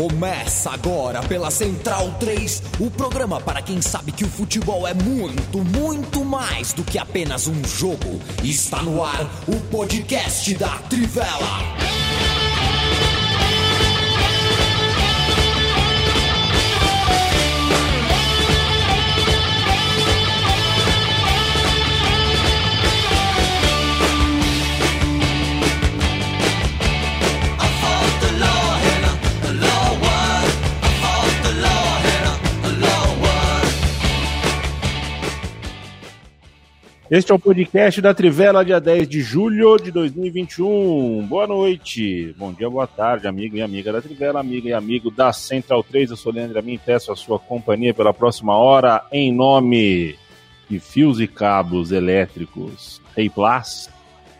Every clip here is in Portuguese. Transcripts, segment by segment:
Começa agora pela Central 3, o programa para quem sabe que o futebol é muito, muito mais do que apenas um jogo. Está no ar o podcast da Trivela. Este é o podcast da Trivela, dia 10 de julho de 2021. Boa noite, bom dia, boa tarde, amigo e amiga da Trivela, amiga e amigo da Central 3. Eu sou Leandro Amin, peço a sua companhia pela próxima hora em nome de fios e cabos elétricos Rei Plus,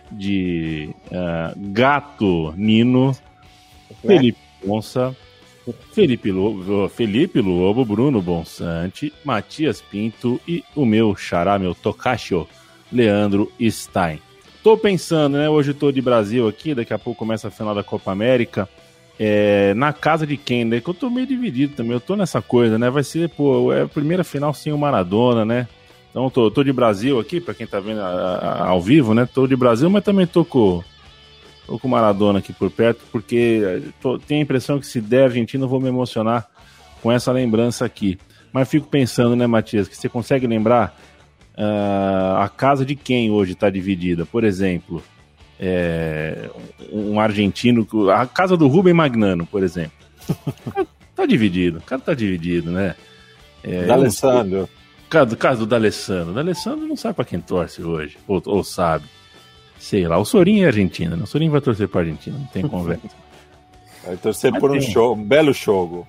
de uh, Gato Nino, Felipe Onça, Felipe Lobo, Felipe Lobo, Bruno Bonsante, Matias Pinto e o meu xará, meu Tocacho, Leandro Stein. Tô pensando, né? Hoje tô de Brasil aqui, daqui a pouco começa a final da Copa América. É, na casa de quem, né? Que eu tô meio dividido também. Eu tô nessa coisa, né? Vai ser, pô, é a primeira final sem o Maradona, né? Então tô, tô de Brasil aqui, para quem tá vendo a, a, ao vivo, né? Tô de Brasil, mas também tô com, tô com o Maradona aqui por perto, porque tô, tenho a impressão que se der Argentina eu vou me emocionar com essa lembrança aqui. Mas fico pensando, né, Matias, que você consegue lembrar uh, a casa de quem hoje está dividida. Por exemplo, é, um argentino, a casa do Rubem Magnano, por exemplo. tá dividido, o cara tá dividido, né? É, D'Alessandro. Caso, caso do D'Alessandro. D'Alessandro não sabe para quem torce hoje, ou, ou, sabe. Sei lá, o Sorinho é argentino, né? O Sorinho vai torcer pra Argentina, não tem conversa. vai torcer mas por um show, um belo jogo.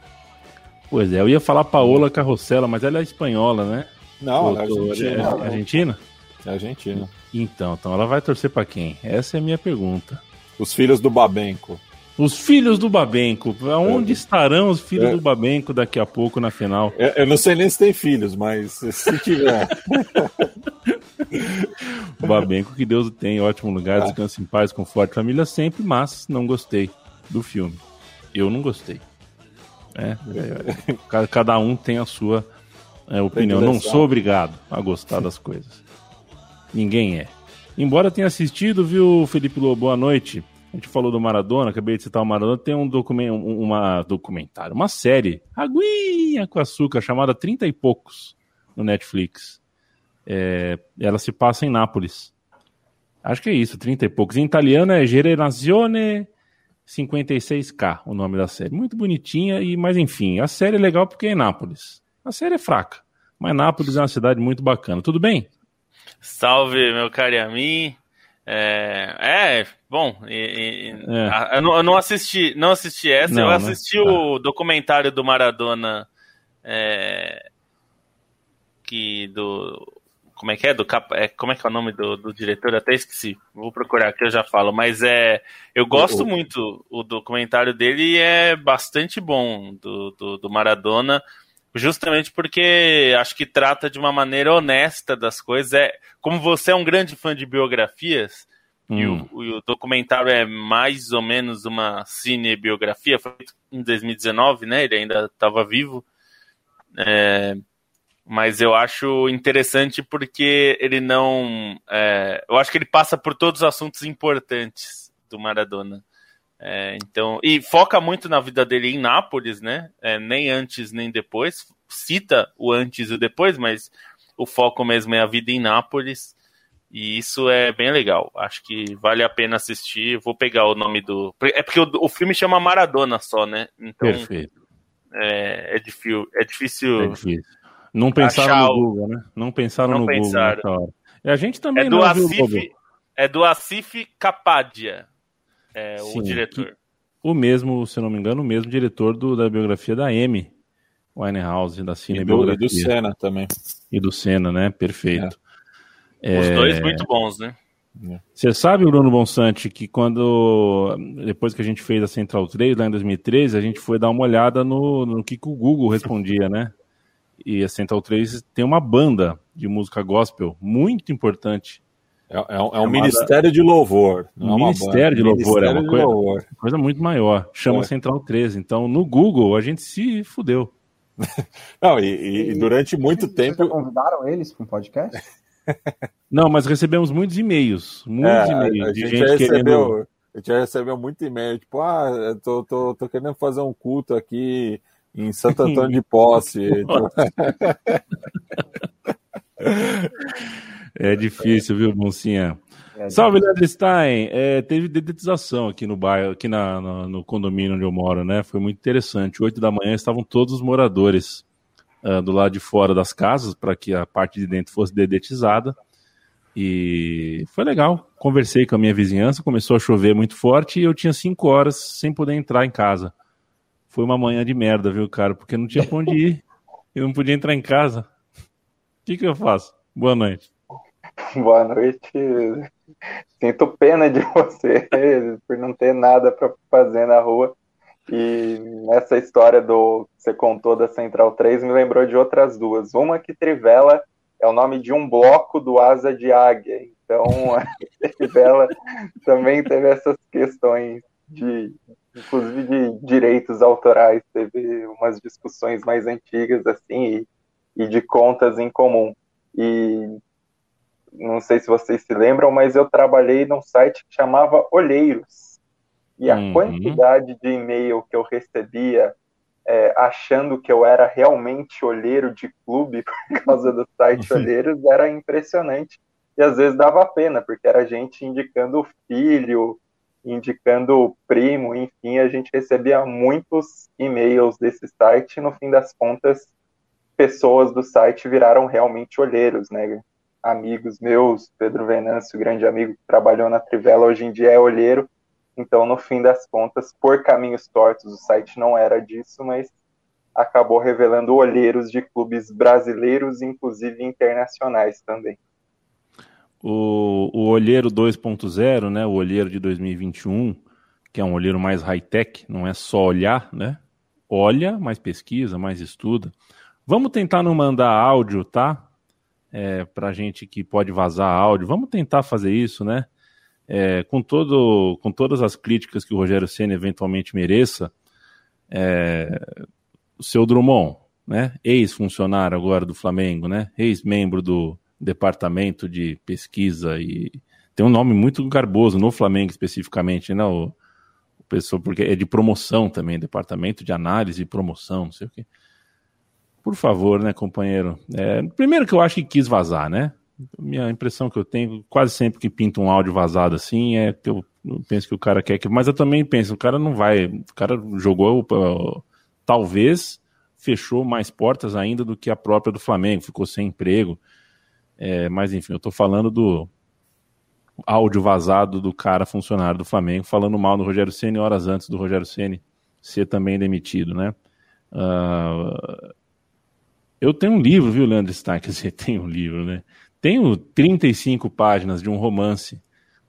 Pois é, eu ia falar Paola Carrossela, mas ela é espanhola, né? Não, ela é argentina. É Argentina? É Argentina. Então, então ela vai torcer para quem? Essa é a minha pergunta. Os filhos do Babenco. Os filhos do Babenco. Aonde é. estarão os filhos é. do Babenco daqui a pouco na final? Eu, eu, não sei nem se tem filhos, mas se tiver. o Babenco, que Deus tem, ótimo lugar, ah. descansa em paz, com forte família sempre, mas não gostei do filme. Eu não gostei. É, é, cada um tem a sua é, opinião. Não sou obrigado a gostar das coisas. Ninguém é. Embora tenha assistido, viu, Felipe Lobo? Boa noite. A gente falou do Maradona, acabei de citar o Maradona. Tem um documento, uma documentário, uma série, Aguinha com Açúcar, chamada Trinta e Poucos, no Netflix. É, ela se passa em Nápoles. Acho que é isso, Trinta e Poucos. Em italiano é Generazione 56K, o nome da série. Muito bonitinha, e mas enfim, a série é legal porque é em Nápoles. A série é fraca, mas Nápoles é uma cidade muito bacana. Tudo bem? Salve, meu caro Yamin. É, é, bom, e, e, é. A, eu, não, eu, não, assisti, não assisti essa, não, eu né? assisti né? o tá. documentário do Maradona, é, que do, como é que é, do é, como é que é o nome do, do diretor, eu até esqueci, vou procurar aqui, eu já falo, mas é, eu gosto muito, o documentário dele é bastante bom, do, do, do Maradona, Justamente porque acho que trata de uma maneira honesta das coisas. É, como você é um grande fã de biografias, hum. e, o, hum. o, documentário é mais ou menos uma cinebiografia, foi em 2019, né? Ele ainda estava vivo. É, mas eu acho interessante porque ele não. É, eu acho que ele passa por todos os assuntos importantes do Maradona. É, então, e foca muito na vida dele em Nápoles, né? É, nem antes nem depois. Cita o antes e o depois, mas o foco mesmo é a vida em Nápoles. E isso é bem legal. Acho que vale a pena assistir. Vou pegar o nome do. É porque o, o filme chama Maradona só, né? Então, Perfeito. É, é, difícil, é difícil. É difícil. Não pensaram no Google, né? Não pensaram não no pensaram. Google. E a gente também é do não Asif, É do Asif Capadia é, Sim, o diretor. O mesmo, se não me engano, o mesmo diretor do, da biografia da M. Winehouse, da cinebiografia. E do, e do Senna também. E do Senna, né? Perfeito. É. Os dois muito bons, né? É. Você sabe, Bruno Bonsante, que quando depois que a gente fez a Central 3 lá em 2013, a gente foi dar uma olhada no, no que, que o Google respondia, né? E a Central 3 tem uma banda de música gospel muito importante É, é, é um ministério de louvor. Não é ministério de louvor, é uma coisa, louvor. coisa, muito maior. Chama é. Central 13. Então, no Google, a gente se fudeu. Não, e, e, e durante muito Vocês tempo. convidaram eles para um podcast? Não, mas recebemos muitos e-mails. Muitos é, e-mails de gente recebeu, querendo. A gente já recebeu muito e-mail, tipo, ah, tô, tô, tô querendo fazer um culto aqui em Santo Antônio de Posse. É difícil, viu, Moncinha? É Salve, Leandro Stein. É, teve dedetização aqui no bairro, aqui na, no, no, condomínio onde eu moro, né? Foi muito interessante. Oito da manhã estavam todos os moradores uh, do lado de fora das casas para que a parte de dentro fosse dedetizada. E foi legal. Conversei com a minha vizinhança, começou a chover muito forte e eu tinha cinco horas sem poder entrar em casa. Foi uma manhã de merda, viu, cara? Porque não tinha pra onde ir. Eu não podia entrar em casa. O que, que eu faço? Boa noite. Boa noite. Sinto pena de você por não ter nada para fazer na rua. E nessa história do que você contou da Central 3 me lembrou de outras duas. Uma que Trivela é o nome de um bloco do Asa de Águia. Então, a Trivela também teve essas questões de, inclusive de direitos autorais, teve umas discussões mais antigas assim e, e de contas em comum. E não sei se vocês se lembram, mas eu trabalhei num site que chamava Olheiros. E a uhum. quantidade de e-mail que eu recebia é, achando que eu era realmente olheiro de clube por causa do site Olheiros era impressionante. E às vezes dava pena, porque era gente indicando filho, indicando primo, enfim, a gente recebia muitos e-mails desse site e no fim das contas pessoas do site viraram realmente olheiros, né? Amigos meus, Pedro Venâncio, grande amigo que trabalhou na Trivela, hoje em dia é olheiro. Então, no fim das contas, por caminhos tortos, o site não era disso, mas acabou revelando olheiros de clubes brasileiros, inclusive internacionais também. O, o olheiro 2.0, né, o olheiro de 2021, que é um olheiro mais high-tech, não é só olhar, né? Olha, mais pesquisa, mais estuda. Vamos tentar não mandar áudio, tá? É, para gente que pode vazar áudio. Vamos tentar fazer isso, né? É, com, todo, com todas as críticas que o Rogério Senna eventualmente mereça, é, o seu Drummond, né? ex-funcionário agora do Flamengo, né? ex-membro do departamento de pesquisa e tem um nome muito garboso no Flamengo especificamente, né? O, o pessoa, porque é de promoção também, departamento de análise e promoção, não sei o quê. Por favor, né, companheiro? É, primeiro que eu acho que quis vazar, né? Minha impressão que eu tenho, quase sempre que pinta um áudio vazado assim, é que eu, penso que o cara quer que. Mas eu também penso, o cara não vai. O cara jogou, talvez fechou mais portas ainda do que a própria do Flamengo, ficou sem emprego. É, mas enfim, eu tô falando do áudio vazado do cara funcionário do Flamengo, falando mal do Rogério Ceni horas antes do Rogério Ceni ser também demitido, né? Uh, eu tenho um livro, viu, Leandro Stark? Você tem um livro, né? Tenho 35 páginas de um romance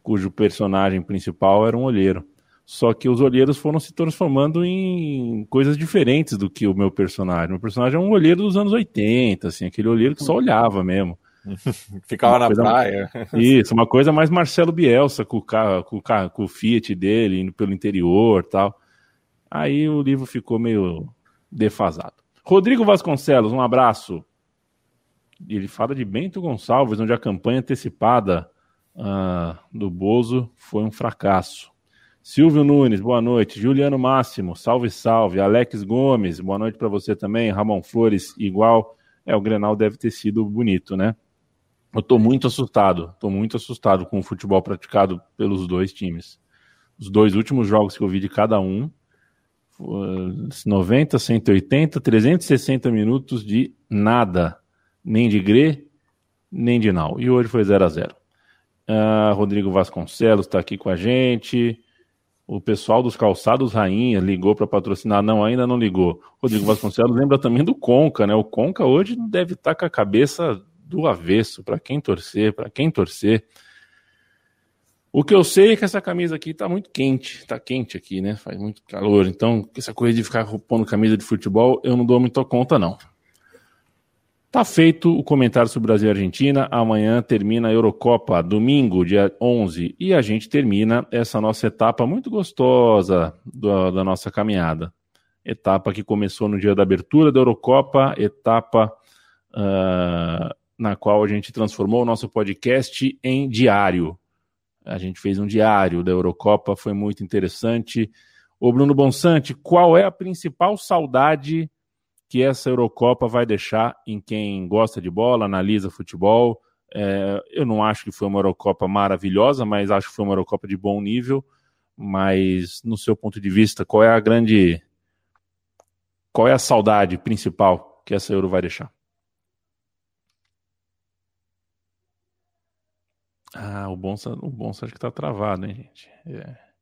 cujo personagem principal era um olheiro. Só que os olheiros foram se transformando em coisas diferentes do que o meu personagem. O meu personagem é um olheiro dos anos 80, assim, aquele olheiro que só olhava mesmo. Ficava na praia. Isso, uma coisa mais Marcelo Bielsa com o, carro, com, o, carro, com o Fiat dele, indo pelo interior tal. Aí o livro ficou meio defasado. Rodrigo Vasconcelos, um abraço. Ele fala de Bento Gonçalves, onde a campanha antecipada uh, do Bozo foi um fracasso. Silvio Nunes, boa noite. Juliano Máximo, salve, salve. Alex Gomes, boa noite para você também. Ramon Flores, igual. É, o Grenal deve ter sido bonito, né? Eu estou muito assustado, estou muito assustado com o futebol praticado pelos dois times. Os dois últimos jogos que eu vi de cada um, 90, 180, 360 minutos de nada, nem de Gre, nem de Nau. E hoje foi 0 a 0 uh, Rodrigo Vasconcelos está aqui com a gente. O pessoal dos Calçados Rainha ligou para patrocinar. Não, ainda não ligou. Rodrigo Vasconcelos lembra também do Conca, né? O Conca hoje deve estar tá com a cabeça do avesso. Para quem torcer, para quem torcer. O que eu sei é que essa camisa aqui tá muito quente, tá quente aqui, né? Faz muito calor. Então, essa coisa de ficar pondo camisa de futebol, eu não dou muita conta, não. Tá feito o comentário sobre Brasil e Argentina. Amanhã termina a Eurocopa, domingo, dia 11. E a gente termina essa nossa etapa muito gostosa do, da nossa caminhada. Etapa que começou no dia da abertura da Eurocopa, etapa uh, na qual a gente transformou o nosso podcast em diário. A gente fez um diário da Eurocopa, foi muito interessante. Ô Bruno Bonsante, qual é a principal saudade que essa Eurocopa vai deixar em quem gosta de bola, analisa futebol. É, eu não acho que foi uma Eurocopa maravilhosa, mas acho que foi uma Eurocopa de bom nível. Mas, no seu ponto de vista, qual é a grande. Qual é a saudade principal que essa Euro vai deixar? Ah, o Bonsa, o Bonsa acho que tá travado, hein, gente? É.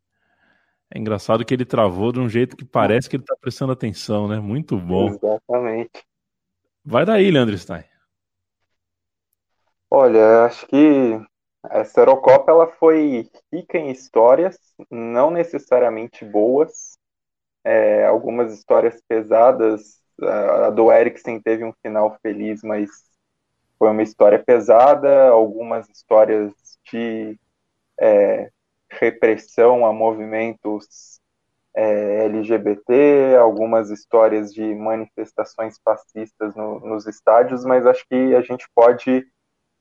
É engraçado que ele travou de um jeito que parece que ele está prestando atenção, né? Muito bom. Exatamente. Vai daí, Leandro Stein. Olha, acho que essa Eurocopa ela foi rica em histórias, não necessariamente boas. É, algumas histórias pesadas. A do Eriksen teve um final feliz, mas foi uma história pesada. Algumas histórias de é, repressão a movimentos é, LGBT, algumas histórias de manifestações fascistas no, nos estádios, mas acho que a gente pode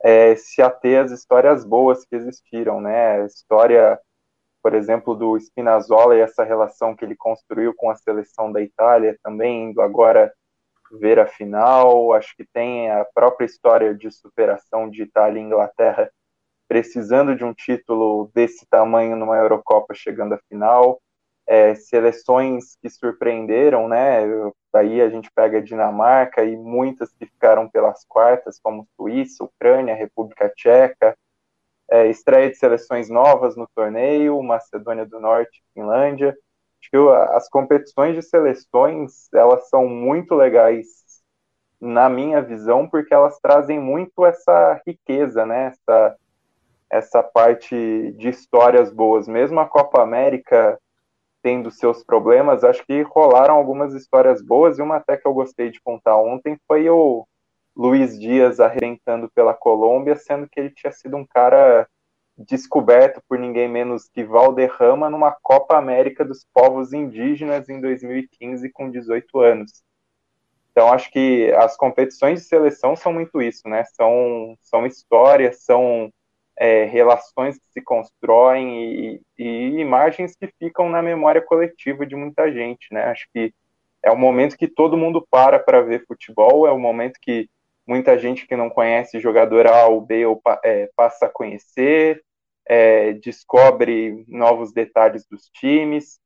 é, se ater às histórias boas que existiram, né? A história, por exemplo, do Spinazzola e essa relação que ele construiu com a seleção da Itália, também indo agora ver a final. Acho que tem a própria história de superação de Itália e Inglaterra precisando de um título desse tamanho numa Eurocopa chegando à final. É, seleções que surpreenderam, né? Daí a gente pega a Dinamarca e muitas que ficaram pelas quartas, como Suíça, Ucrânia, República Tcheca. É, estreia de seleções novas no torneio, Macedônia do Norte, Finlândia. Acho que as competições de seleções elas são muito legais na minha visão, porque elas trazem muito essa riqueza, né? Essa essa parte de histórias boas. Mesmo a Copa América tendo seus problemas, acho que rolaram algumas histórias boas, e uma até que eu gostei de contar ontem foi o Luiz Dias arrebentando pela Colômbia, sendo que ele tinha sido um cara descoberto por ninguém menos que Valderrama numa Copa América dos Povos Indígenas em 2015 com 18 anos. Então acho que as competições de seleção são muito isso, né? São, são histórias, são é, relações que se constroem e, e, imagens que ficam na memória coletiva de muita gente, né? Acho que é o momento que todo mundo para para ver futebol, é o momento que muita gente que não conhece jogador A ou B ou, é, passa a conhecer, é, descobre novos detalhes dos times.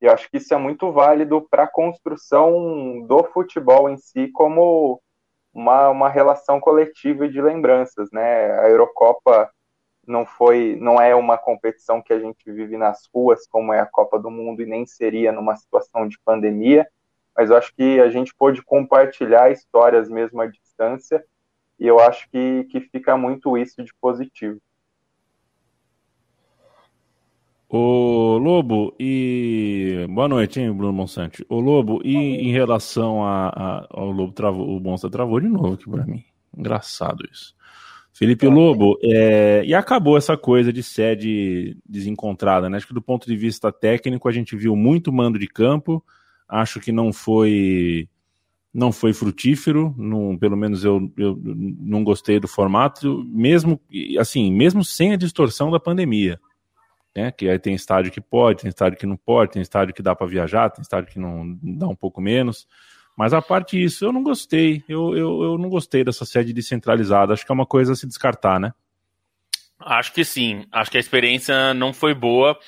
Eu acho que isso é muito válido para a construção do futebol em si como uma, uma relação coletiva de lembranças, né? A Eurocopa não foi, não é uma competição que a gente vive nas ruas como é a Copa do Mundo e nem seria numa situação de pandemia, mas eu acho que a gente pôde compartilhar histórias mesmo à distância e eu acho que, que fica muito isso de positivo. Ô Lobo, e boa noite, hein, Bruno Monsante. Ô Lobo, e em relação a, a, ao Lobo, travou, o Monsa travou de novo aqui para mim. Engraçado isso. Felipe Lobo, é, e acabou essa coisa de sede desencontrada, né? Acho que do ponto de vista técnico a gente viu muito mando de campo. Acho que não foi não foi frutífero, não, pelo menos eu, eu não gostei do formato, mesmo assim, mesmo sem a distorção da pandemia né? Que aí tem estádio que pode, tem estádio que não pode, tem estádio que dá para viajar, tem estádio que não dá um pouco menos. Mas a parte disso, eu não gostei. Eu, eu, eu não gostei dessa sede descentralizada. Acho que é uma coisa a se descartar, né? Acho que sim. Acho que a experiência não foi boa.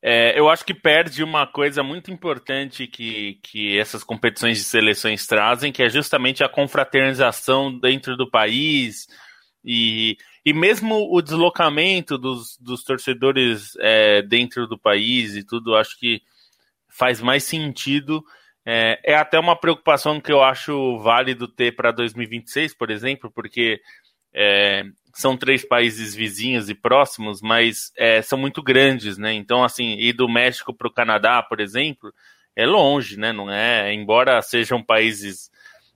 É, eu acho que perde uma coisa muito importante que, que essas competições de seleções trazem, que é justamente a confraternização dentro do país, e, e mesmo o deslocamento dos, dos torcedores é, dentro do país e tudo, acho que faz mais sentido. É, é até uma preocupação que eu acho válido ter para 2026, por exemplo, porque é, são três países vizinhos e próximos, mas é, são muito grandes, né? Então, assim, ir do México para o Canadá, por exemplo, é longe, né? Não é? Embora sejam países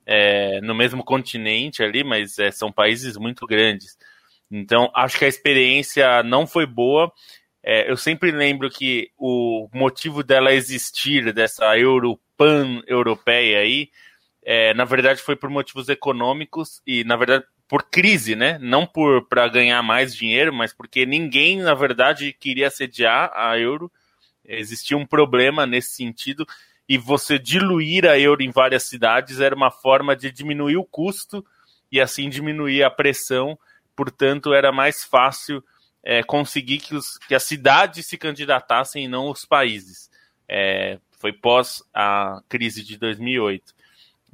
é, no mesmo continente ali, mas é, são países muito grandes. Então, acho que a experiência não foi boa. É, eu sempre lembro que o motivo dela existir, dessa Europan europeia aí, é, na verdade foi por motivos econômicos e, na verdade, por crise, né? Não por para ganhar mais dinheiro, mas porque ninguém, na verdade, queria sediar a euro. Existia um problema nesse sentido e você diluir a euro em várias cidades era uma forma de diminuir o custo e assim diminuir a pressão. Portanto, era mais fácil é, conseguir que, os, que as cidades se candidatassem e não os países. É, foi pós a crise de 2008.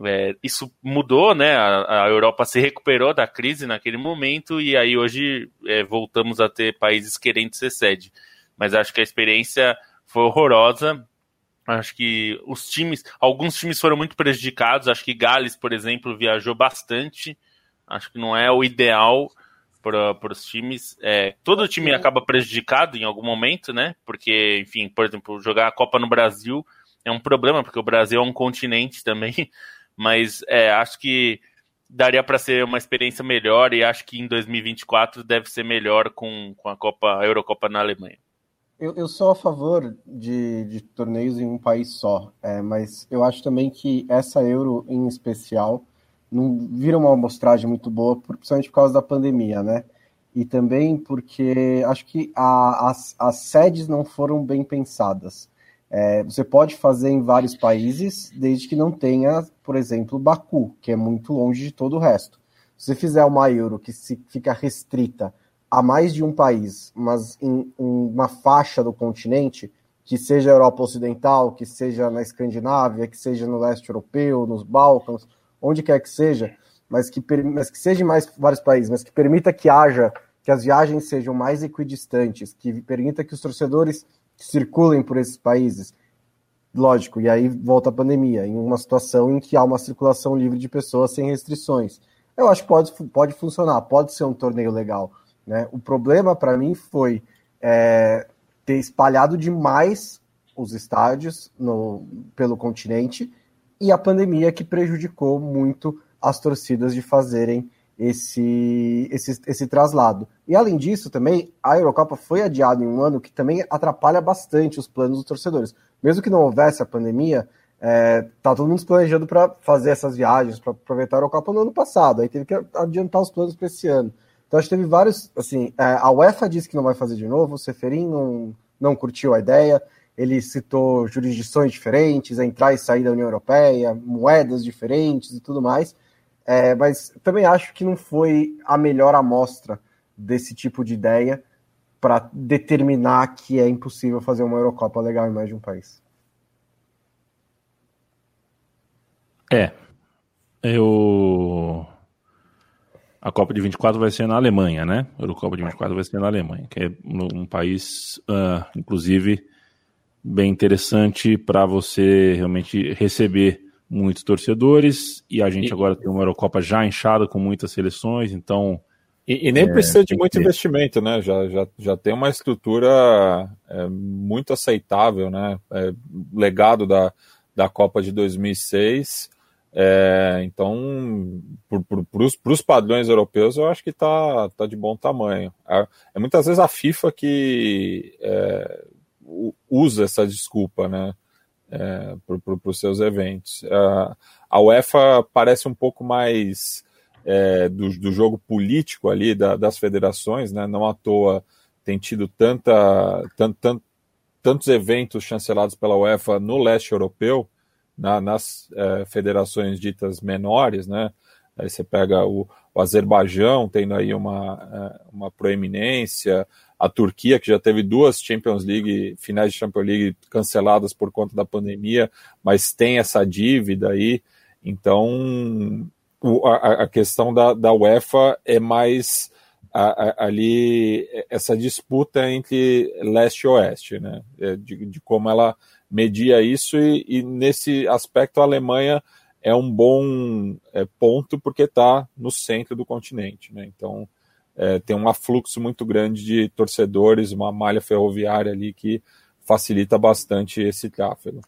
É, isso mudou, né? A, a, Europa se recuperou da crise naquele momento e aí hoje é, voltamos a ter países querendo ser sede. Mas acho que a experiência foi horrorosa. Acho que os times, alguns times foram muito prejudicados. Acho que Gales, por exemplo, viajou bastante. Acho que não é o ideal para os times. É, todo time acaba prejudicado em algum momento, né? Porque, enfim, por exemplo, jogar a Copa no Brasil é um problema, porque o Brasil é um continente também. mas é, acho que daria para ser uma experiência melhor e acho que em 2024 deve ser melhor com, com a Copa a Eurocopa na Alemanha. Eu, eu sou a favor de, de torneios em um país só, é, mas eu acho também que essa Euro em especial não vira uma amostragem muito boa, principalmente por causa da pandemia, né? E também porque acho que a, as, as sedes não foram bem pensadas. É, você pode fazer em vários países, desde que não tenha, por exemplo, Baku, que é muito longe de todo o resto. Se você fizer uma euro que se, fica restrita a mais de um país, mas em, em uma faixa do continente, que seja Europa Ocidental, que seja na Escandinávia, que seja no leste europeu, nos Balcãs, onde quer que seja, mas que, mas que seja em mais vários países, mas que permita que haja, que as viagens sejam mais equidistantes, que permita que os torcedores circulem por esses países. Lógico, e aí volta a pandemia, em uma situação em que há uma circulação livre de pessoas sem restrições. Eu acho que pode, pode funcionar, pode ser um torneio legal. Né? O problema para mim foi é, ter espalhado demais os estádios no, pelo continente e a pandemia que prejudicou muito as torcidas de fazerem esse, esse, esse traslado. E além disso, também a Eurocopa foi adiada em um ano que também atrapalha bastante os planos dos torcedores. Mesmo que não houvesse a pandemia, é, tá todo mundo planejando para fazer essas viagens, para aproveitar a Eurocopa no ano passado. Aí teve que adiantar os planos para esse ano. Então acho que teve vários. Assim, é, a UEFA disse que não vai fazer de novo, o Seferin não, não curtiu a ideia. Ele citou jurisdições diferentes, entrar e sair da União Europeia, moedas diferentes e tudo mais. É, mas também acho que não foi a melhor amostra desse tipo de ideia para determinar que é impossível fazer uma Eurocopa legal em mais de um país. É. Eu. A Copa de 24 vai ser na Alemanha, né? A Eurocopa de 24 vai ser na Alemanha, que é um país, uh, inclusive, bem interessante para você realmente receber muitos torcedores e a gente e... agora tem uma Eurocopa já inchada com muitas seleções, então. E, e nem é, precisa de muito investimento, né? Já, já, já tem uma estrutura é, muito aceitável, né? É, legado da, da Copa de 2006. É, então, para os padrões europeus, eu acho que está tá de bom tamanho. É, é, muitas vezes a FIFA que é, usa essa desculpa, né? é, para os seus eventos. Uh, a UEFA parece um pouco mais é, do, do, jogo político ali da, das federações, né? não à toa tem tido tanta, tant, tant, tantos eventos chancelados pela UEFA no leste europeu, na, nas é, federações ditas menores, né? Aí você pega o, o Azerbaijão tendo aí uma, é, uma proeminência, a Turquia, que já teve duas Champions League, finais de Champions League canceladas por conta da pandemia, mas tem essa dívida aí. Então, a, questão da, da UEFA é mais a, a, ali essa disputa entre leste e oeste, né? É, de, de como ela media isso, e, e, nesse aspecto a Alemanha é um bom é, ponto porque está no centro do continente, né? Então é, tem um afluxo muito grande de torcedores, uma malha ferroviária ali que facilita bastante esse tráfego.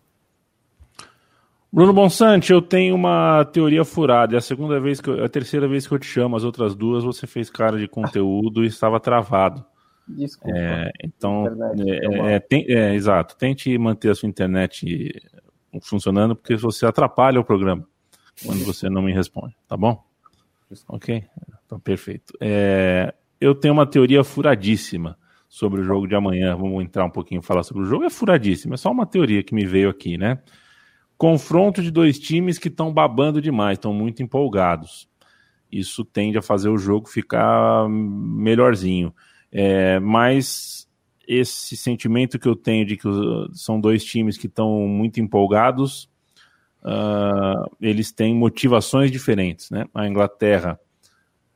Bruno Bonsante, eu tenho uma teoria furada. É a segunda vez que eu, é a terceira vez que eu te chamo. As outras duas você fez cara de conteúdo e estava travado. Desculpa. É, então, é, é, tem, é, exato. Tente manter a sua internet funcionando, porque você atrapalha o programa quando você não me responde, tá bom? Ok? Então, perfeito. É, eu tenho uma teoria furadíssima sobre o jogo de amanhã. Vamos entrar um pouquinho falar sobre o jogo. É furadíssima, é só uma teoria que me veio aqui, né? Confronto de dois times que estão babando demais, estão muito empolgados. Isso tende a fazer o jogo ficar melhorzinho. É, mas esse sentimento que eu tenho de que são dois times que estão muito empolgados, uh, eles têm motivações diferentes. Né? A Inglaterra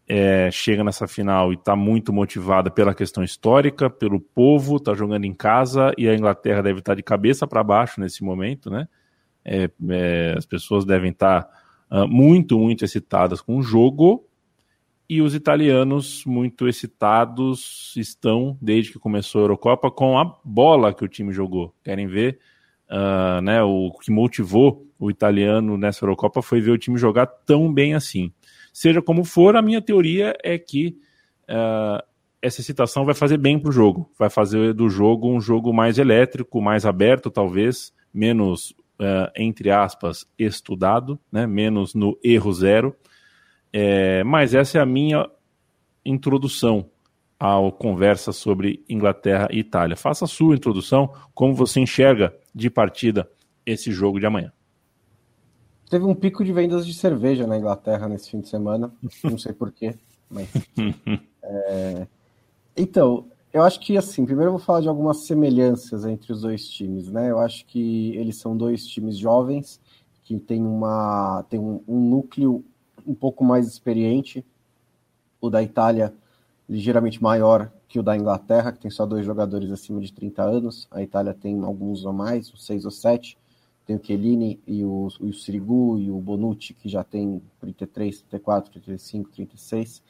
é, chega nessa final e está muito motivada pela questão histórica, pelo povo, está jogando em casa e a Inglaterra deve estar tá de cabeça para baixo nesse momento, né? É, é, as pessoas devem estar uh, muito, muito excitadas com o jogo e os italianos muito excitados estão desde que começou a Eurocopa com a bola que o time jogou. Querem ver, uh, né? O que motivou o italiano nessa Eurocopa foi ver o time jogar tão bem assim. Seja como for, a minha teoria é que uh, essa excitação vai fazer bem para o jogo, vai fazer do jogo um jogo mais elétrico, mais aberto, talvez, menos uh, entre aspas, estudado, né? menos no erro zero. É, mas essa é a minha introdução à conversa sobre Inglaterra e Itália. Faça a sua introdução, como você enxerga de partida esse jogo de amanhã. Teve um pico de vendas de cerveja na Inglaterra nesse fim de semana, não sei porquê, mas. é... Então, eu acho que, assim, primeiro eu vou falar de algumas semelhanças entre os dois times, né? Eu acho que eles são dois times jovens, que tem, uma, tem um, um núcleo um pouco mais experiente. O da Itália, ligeiramente maior que o da Inglaterra, que tem só dois jogadores acima de 30 anos. A Itália tem alguns a mais, uns seis ou sete. Tem o Chiellini e o, o Sirigu e o Bonucci, que já tem 33, 34, 35, 36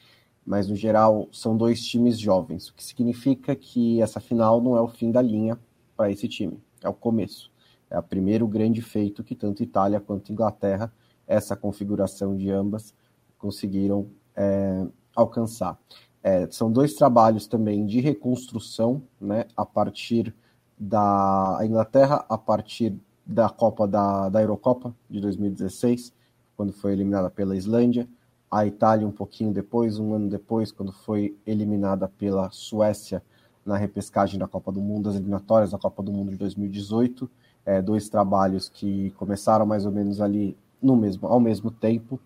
mas no geral são dois times jovens, o que significa que essa final não é o fim da linha para esse time, é o começo. É o primeiro grande feito que tanto Itália quanto Inglaterra, essa configuração de ambas, conseguiram é, alcançar. É, são dois trabalhos também de reconstrução, né, a partir da Inglaterra, a partir da Copa da, da Eurocopa de 2016, quando foi eliminada pela Islândia, a Itália um pouquinho depois, um ano depois, quando foi eliminada pela Suécia na repescagem da Copa do Mundo, as eliminatórias da Copa do Mundo de 2018, é, dois trabalhos que começaram mais ou menos ali no mesmo, ao mesmo tempo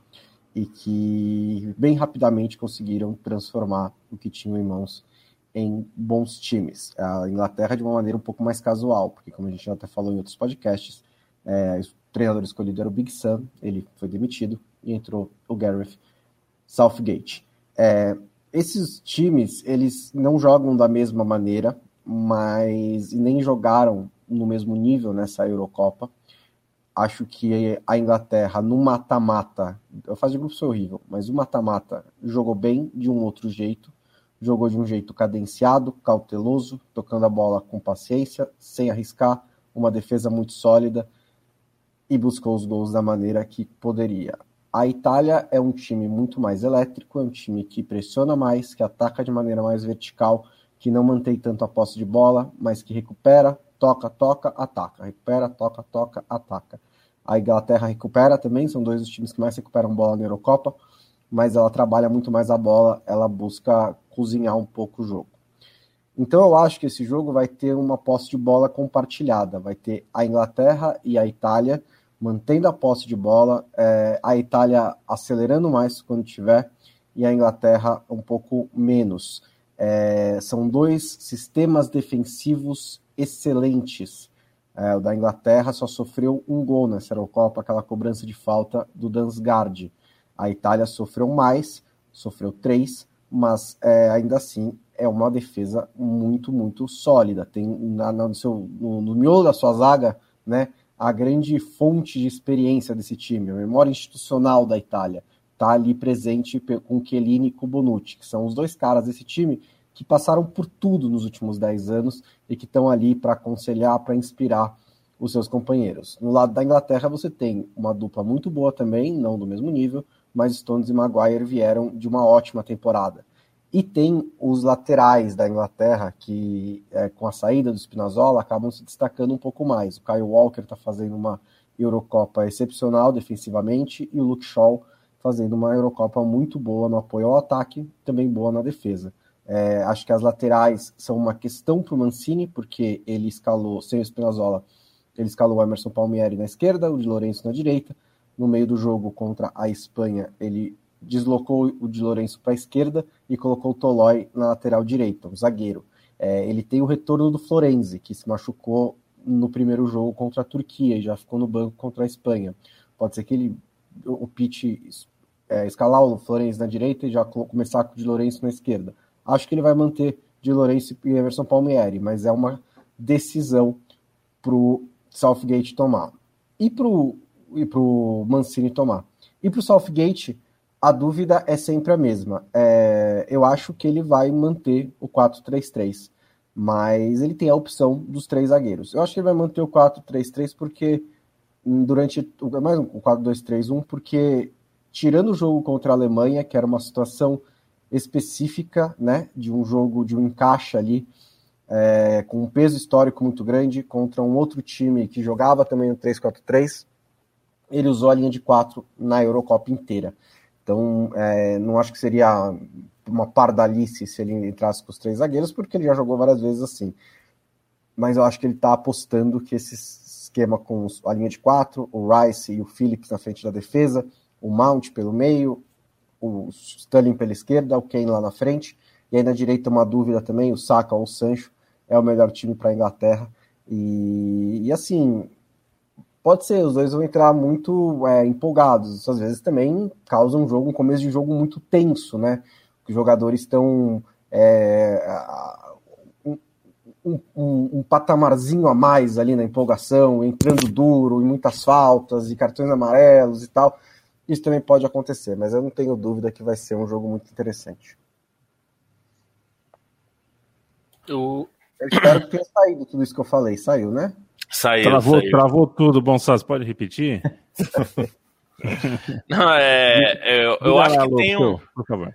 e que bem rapidamente conseguiram transformar o que tinham em mãos em bons times. A Inglaterra de uma maneira um pouco mais casual, porque como a gente já até falou em outros podcasts, é, o treinador escolhido era o Big Sam, ele foi demitido e entrou o Gareth Southgate. É, esses times, eles não jogam da mesma maneira, mas nem jogaram no mesmo nível nessa Eurocopa. Acho que a Inglaterra, no mata-mata, eu faço de grupo foi horrível, mas o mata-mata jogou bem de um outro jeito, jogou de um jeito cadenciado, cauteloso, tocando a bola com paciência, sem arriscar, uma defesa muito sólida e buscou os gols da maneira que poderia. A Itália é um time muito mais elétrico, é um time que pressiona mais, que ataca de maneira mais vertical, que não mantém tanto a posse de bola, mas que recupera, toca, toca, ataca, recupera, toca, toca, ataca. A Inglaterra recupera também, são dois dos times que mais recuperam bola na Eurocopa, mas ela trabalha muito mais a bola, ela busca cozinhar um pouco o jogo. Então eu acho que esse jogo vai ter uma posse de bola compartilhada, vai ter a Inglaterra e a Itália mantendo a posse de bola, é, a Itália acelerando mais quando tiver e a Inglaterra um pouco menos. É, são dois sistemas defensivos excelentes. É, o da Inglaterra só sofreu um gol nessa Eurocopa, aquela cobrança de falta do Dansgaard. A Itália sofreu mais, sofreu três, mas é, ainda assim é uma defesa muito, muito sólida. Tem na, no, seu, no, no miolo da sua zaga, né, a grande fonte de experiência desse time, a memória institucional da Itália, está ali presente com Chiellini e com Bonucci, que são os dois caras desse time que passaram por tudo nos últimos 10 anos e que estão ali para aconselhar, para inspirar os seus companheiros. No lado da Inglaterra, você tem uma dupla muito boa também, não do mesmo nível, mas Stones e Maguire vieram de uma ótima temporada. E tem os laterais da Inglaterra, que é, com a saída do Spinazzola acabam se destacando um pouco mais. O Kyle Walker está fazendo uma Eurocopa excepcional defensivamente e o Luke Shaw fazendo uma Eurocopa muito boa no apoio ao ataque, também boa na defesa. É, acho que as laterais são uma questão para o Mancini, porque ele escalou, sem o Spinazzola, ele escalou o Emerson Palmieri na esquerda, o de Lourenço na direita. No meio do jogo contra a Espanha, ele deslocou o de Lourenço para a esquerda e colocou o Tolói na lateral direita, o zagueiro. É, ele tem o retorno do Florenzi, que se machucou no primeiro jogo contra a Turquia e já ficou no banco contra a Espanha. Pode ser que ele, o Pitt é, escalar o Florenzi na direita e já começar com o de Lourenço na esquerda. Acho que ele vai manter de Lourenço e Emerson Palmieri, mas é uma decisão para o Southgate tomar. E para o Mancini tomar. E para o Southgate, a dúvida é sempre a mesma. É, eu acho que ele vai manter o 4-3-3, mas ele tem a opção dos três zagueiros. Eu acho que ele vai manter o 4-3-3 porque durante mais um 4-2-3-1 porque tirando o jogo contra a Alemanha, que era uma situação específica, né, de um jogo de um encaixe ali é, com um peso histórico muito grande contra um outro time que jogava também no 3-4-3, ele usou a linha de 4 na Eurocopa inteira. Então, é, não acho que seria uma pardalice se ele entrasse com os três zagueiros, porque ele já jogou várias vezes assim. Mas eu acho que ele está apostando que esse esquema com a linha de quatro, o Rice e o Phillips na frente da defesa, o Mount pelo meio, o Sterling pela esquerda, o Kane lá na frente, e aí na direita uma dúvida também, o Saka ou o Sancho é o melhor time para a Inglaterra. E, e assim, pode ser, os dois vão entrar muito é, empolgados. Às vezes também causa um jogo, um começo de jogo muito tenso, né? Os jogadores estão é, um, um, um, patamarzinho a mais ali na empolgação, entrando duro, e muitas faltas e cartões amarelos e tal. Isso também pode acontecer, mas eu não tenho dúvida que vai ser um jogo muito interessante. Eu, eu espero que tenha saído tudo isso que eu falei. Saiu, né? Saiu, travou, saiu. travou tudo, Bonsas, pode repetir? Não, é, é eu, eu acho que tem um, por favor.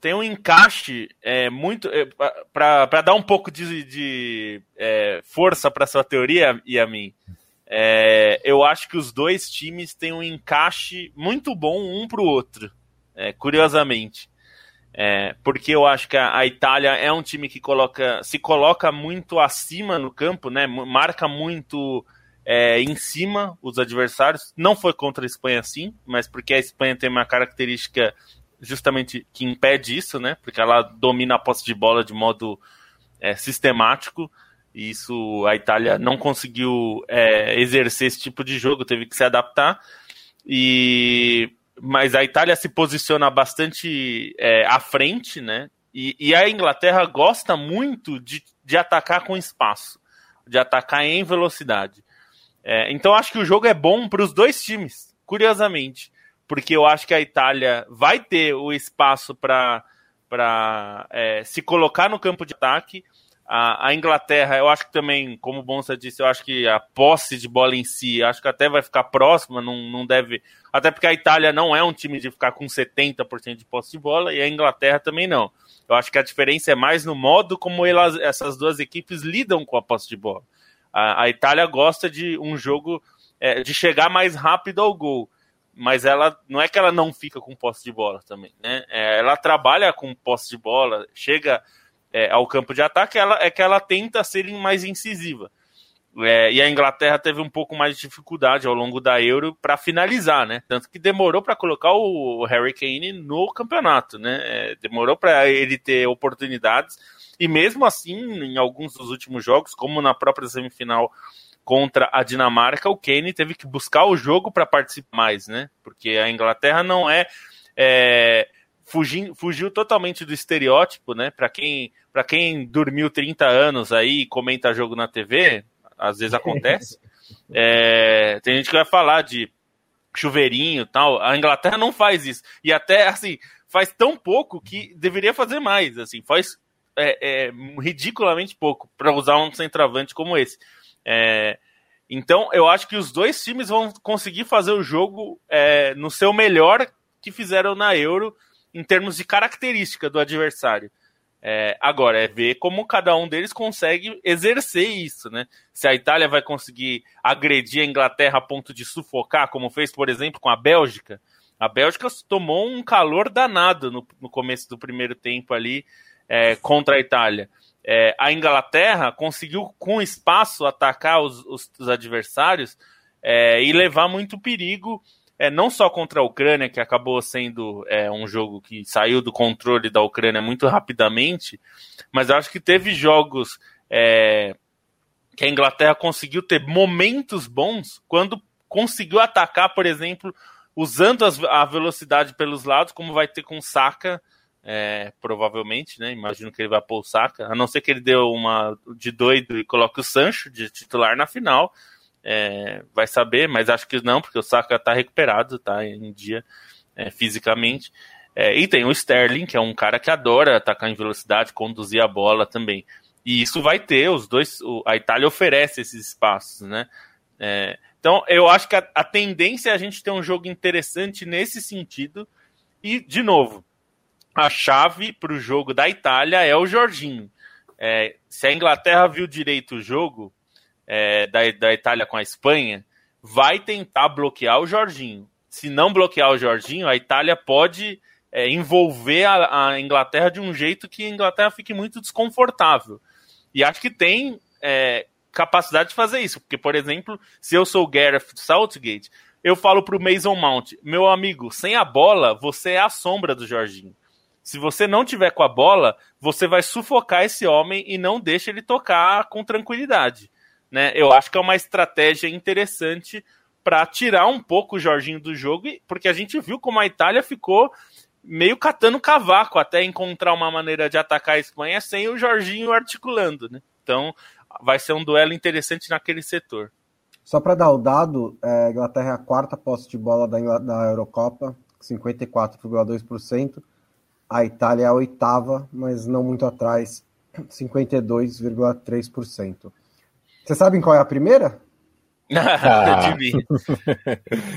tem um encaixe é, muito é, para dar um pouco de, de é, força para sua teoria e a mim. É, eu acho que os dois times têm um encaixe muito bom um para o outro, é, curiosamente. É, porque eu acho que a, Itália é um time que coloca, se coloca muito acima no campo, né? Marca muito é, em cima os adversários. Não foi contra a Espanha assim, mas porque a Espanha tem uma característica justamente que impede isso, né? Porque ela domina a posse de bola de modo é, sistemático. Isso a Itália não conseguiu é, exercer esse tipo de jogo, teve que se adaptar. E mas a Itália se posiciona bastante é, à frente, né? E, e, a Inglaterra gosta muito de, de atacar com espaço, de atacar em velocidade. É, então acho que o jogo é bom para os dois times, curiosamente, porque eu acho que a Itália vai ter o espaço para é, se colocar no campo de ataque a, a, Inglaterra, eu acho que também, como o Bonsa disse, eu acho que a posse de bola em si, acho que até vai ficar próxima, não, não deve. Até porque a Itália não é um time de ficar com 70% de posse de bola e a Inglaterra também não. Eu acho que a diferença é mais no modo como elas, essas duas equipes lidam com a posse de bola. A, a Itália gosta de um jogo é, de chegar mais rápido ao gol mas ela não é que ela não fica com posse de bola também, né? É, ela trabalha com posse de bola, chega é, ao campo de ataque ela, é que ela tenta ser mais incisiva. É, e a Inglaterra teve um pouco mais de dificuldade ao longo da Euro para finalizar, né? Tanto que demorou para colocar o Harry Kane no campeonato, né? É, demorou para ele ter oportunidades. E mesmo assim, em alguns dos últimos jogos, como na própria semifinal contra a Dinamarca, o Kane teve que buscar o jogo para participar mais, né? Porque a Inglaterra não é, é fugiu, fugiu totalmente do estereótipo, né? Para quem, quem dormiu 30 anos aí e comenta jogo na TV, às vezes acontece. é, tem gente que vai falar de chuveirinho tal. A Inglaterra não faz isso. E até, assim, faz tão pouco que deveria fazer mais. Assim, faz é, é, ridiculamente pouco para usar um centroavante como esse. É, Então, eu acho que os dois times vão conseguir fazer o jogo é, no seu melhor que fizeram na Euro, em termos de característica do adversário. É, agora, é ver como cada um deles consegue exercer isso, né? Se a Itália vai conseguir agredir a Inglaterra a ponto de sufocar, como fez, por exemplo, com a Bélgica. A Bélgica tomou um calor danado no, no começo do primeiro tempo ali é, contra a Itália. É, a Inglaterra conseguiu, com espaço, atacar os, os, os adversários é, e levar muito perigo, é, não só contra a Ucrânia, que acabou sendo é, um jogo que saiu do controle da Ucrânia muito rapidamente, mas eu acho que teve jogos é, que a Inglaterra conseguiu ter momentos bons quando conseguiu atacar, por exemplo, usando as, a velocidade pelos lados, como vai ter com o Saka é, provavelmente, né? Imagino que ele vai pôr o Saka, a não ser que ele dê uma de doido e coloque o Sancho de titular na final. É, vai saber, mas acho que não, porque o Saka tá recuperado, tá em dia é, fisicamente. É, e tem o Sterling, que é um cara que adora atacar em velocidade, conduzir a bola também. E isso vai ter, os dois. O, a Itália oferece esses espaços, né? É, então, eu acho que a, a tendência é a gente ter um jogo interessante nesse sentido. E, de novo, a chave para o jogo da Itália é o Jorginho. É, se a Inglaterra viu direito o jogo é, da, da Itália com a Espanha, vai tentar bloquear o Jorginho. Se não bloquear o Jorginho, a Itália pode é, envolver a, a, Inglaterra de um jeito que a Inglaterra fique muito desconfortável. E acho que tem é, capacidade de fazer isso. Porque, por exemplo, se eu sou o Gareth Southgate, eu falo para o Mason Mount, meu amigo, sem a bola, você é a sombra do Jorginho. Se você não tiver com a bola, você vai sufocar esse homem e não deixa ele tocar com tranquilidade. Né? Eu acho que é uma estratégia interessante para tirar um pouco o Jorginho do jogo, porque a gente viu como a Itália ficou meio catando cavaco até encontrar uma maneira de atacar a Espanha sem o Jorginho articulando. Né? Então vai ser um duelo interessante naquele setor. Só para dar o dado, é, Inglaterra é a quarta posse de bola da, da Eurocopa, 54,2% a Itália é a oitava, mas não muito atrás, 52,3%. Vocês sabem qual é a primeira? Ah. de mim.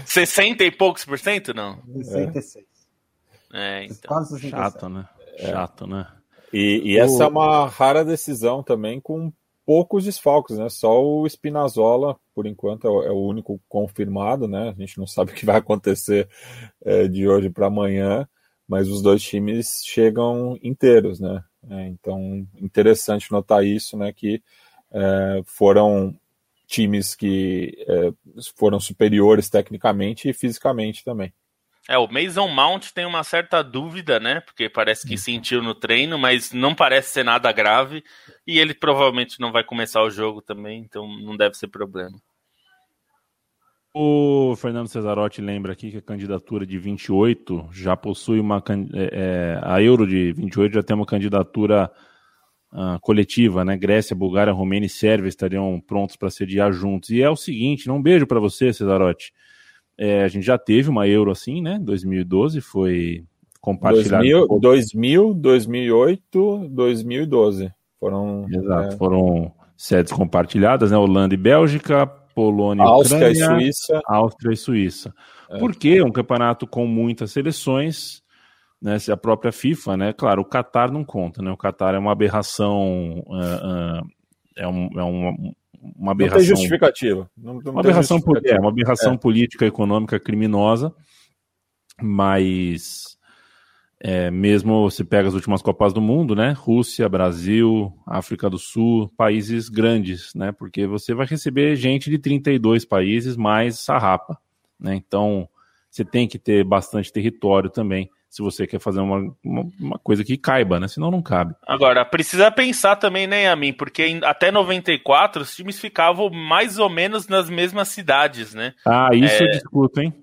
60 e poucos por cento, não? 66. É, então. Quase 67. Chato, né? É. Chato, né? E, e essa é uma rara decisão também com poucos desfalques, né? Só o Spinazzola, por enquanto, é o, é o único confirmado, né? A gente não sabe o que vai acontecer é, de hoje para amanhã mas os dois times chegam inteiros, né? É, então, interessante notar isso, né? Que foram times que é, foram superiores tecnicamente e fisicamente também. É, o Mason Mount tem uma certa dúvida, né? Porque parece que uhum. sentiu no treino, mas não parece ser nada grave. E ele provavelmente não vai começar o jogo também, então não deve ser problema. O Fernando Cesarotti lembra aqui que a candidatura de 28 já possui uma. É, é, a Euro de 28 já tem uma candidatura uh, coletiva, né? Grécia, Bulgária, Romênia e Sérvia estariam prontos para sediar juntos. E é o seguinte: um beijo para você, Cesarotti. É, a gente já teve uma Euro assim, né? 2012 foi compartilhado. 2000, 2000 2008, 2012. Foram. Exato, é... foram sedes compartilhadas, né? Holanda e Bélgica, Polônia, Áustria Ucrânia, e Suíça. Áustria e Suíça. É. Porque um campeonato com muitas seleções, né, a própria FIFA, né, claro, o Qatar não conta, né, o Qatar é uma aberração, uh, uh, é, um, é uma, uma aberração... Não tem justificativa. Não, não uma, aberração, justificativa. É, uma aberração é. política, econômica, criminosa, mas é, mesmo se pega as últimas Copas do Mundo, né? Rússia, Brasil, África do Sul, países grandes, né? Porque você vai receber gente de 32 países mais sarrapa, né? Então você tem que ter bastante território também, se você quer fazer uma, uma, uma, coisa que caiba, né? Senão não cabe. Agora, precisa pensar também, né, Yamin? Porque até 94 os times ficavam mais ou menos nas mesmas cidades, né? Ah, isso é... eu discuto, hein?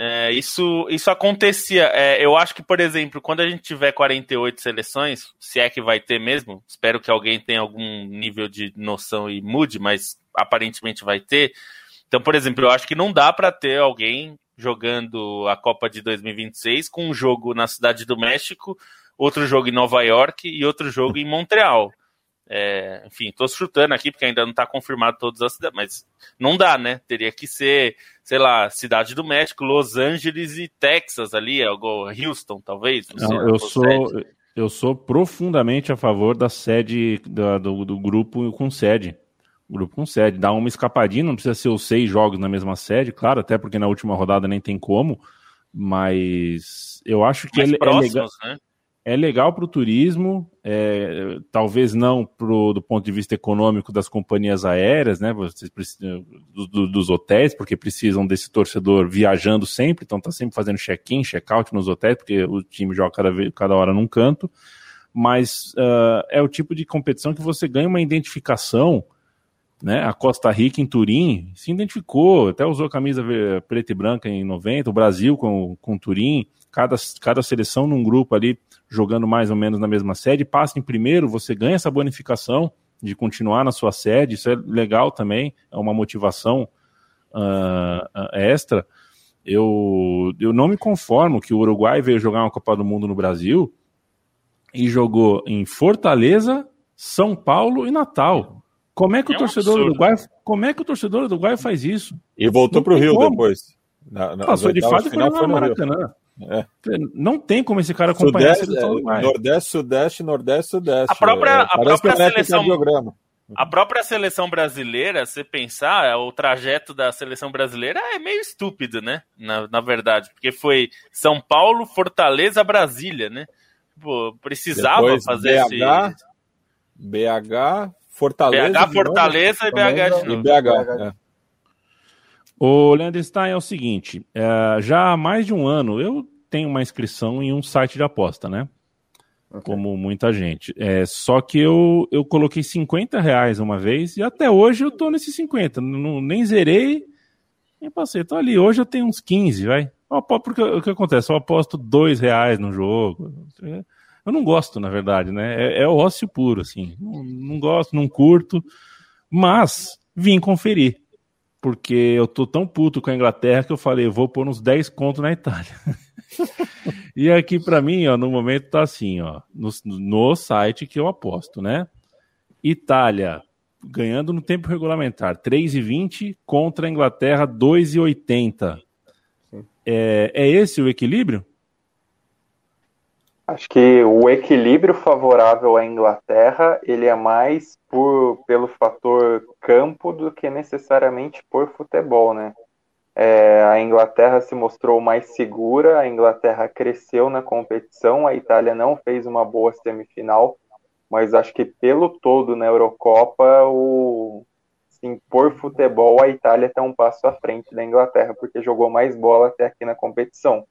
É, isso, isso acontecia. É, eu acho que, por exemplo, quando a gente tiver 48 seleções, se é que vai ter mesmo, espero que alguém tenha algum nível de noção e mude, mas aparentemente vai ter. Então, por exemplo, eu acho que não dá para ter alguém jogando a Copa de 2026 com um jogo na Cidade do México, outro jogo em Nova York e outro jogo em Montreal. É, enfim, tô chutando aqui porque ainda não está confirmado todas as cidades, mas não dá, né? Teria que ser, sei lá, Cidade do México, Los Angeles e Texas ali, algo, Houston, talvez. Não, não eu sou eu sou profundamente a favor da sede da, do, do grupo com sede. Grupo com sede. Dá uma escapadinha, não precisa ser os seis jogos na mesma sede, claro, até porque na última rodada nem tem como. Mas eu acho que Mais é, próximos, é legal. Né? é legal para o turismo, é, talvez não pro, do ponto de vista econômico das companhias aéreas, né? Vocês precisam, do, do, dos hotéis, porque precisam desse torcedor viajando sempre, então tá sempre fazendo check-in, check-out nos hotéis, porque o time joga cada, vez, cada hora num canto. Mas uh, é o tipo de competição que você ganha uma identificação. Né, a Costa Rica em Turim se identificou, até usou camisa preta e branca em 90, o Brasil com, com Turim, cada, cada seleção num grupo ali jogando mais ou menos na mesma sede, passa em primeiro, você ganha essa bonificação de continuar na sua sede, isso é legal também, é uma motivação uh, extra. Eu, eu não me conformo que o Uruguai veio jogar uma Copa do Mundo no Brasil e jogou em Fortaleza, São Paulo e Natal. Como é que é o torcedor um Uruguai, como é que o torcedor Uruguai faz isso? E voltou para o Rio como. depois. Na, na, Passou de fase e foi no Maracanã. É. Não tem como esse cara acompanhar Sudeste, a Nordeste, Sudeste, Nordeste, Sudeste. A própria, é, a própria seleção. A própria seleção brasileira, se pensar, o trajeto da seleção brasileira é meio estúpido, né? Na, na verdade, porque foi São Paulo, Fortaleza, Brasília, né? Pô, precisava Depois fazer BH, esse. BH, Fortaleza. BH, Fortaleza e BH de novo. E BH, é. O Leandro Stein é o seguinte: é, já há mais de um ano eu tenho uma inscrição em um site de aposta, né? Okay. Como muita gente. É, só que eu, eu coloquei 50 reais uma vez e até hoje eu tô nesses 50. Não, nem zerei, nem passei. Tô ali. Hoje eu tenho uns 15, vai. Porque o que acontece? Eu aposto 2 reais no jogo. Eu não gosto, na verdade, né? É, é ócio puro, assim. Não, não gosto, não curto. Mas vim conferir porque eu tô tão puto com a Inglaterra que eu falei, vou pôr uns 10 contos na Itália. e aqui para mim, ó, no momento tá assim, ó, no, no site que eu aposto, né? Itália ganhando no tempo regulamentar 3,20 contra a Inglaterra 2,80. É, é esse o equilíbrio? Acho que o equilíbrio favorável à Inglaterra ele é mais por, pelo fator campo do que necessariamente por futebol, né? É, a Inglaterra se mostrou mais segura, a Inglaterra cresceu na competição, a Itália não fez uma boa semifinal, mas acho que pelo todo na Eurocopa, o, sim, por futebol, a Itália está um passo à frente da Inglaterra, porque jogou mais bola até aqui na competição.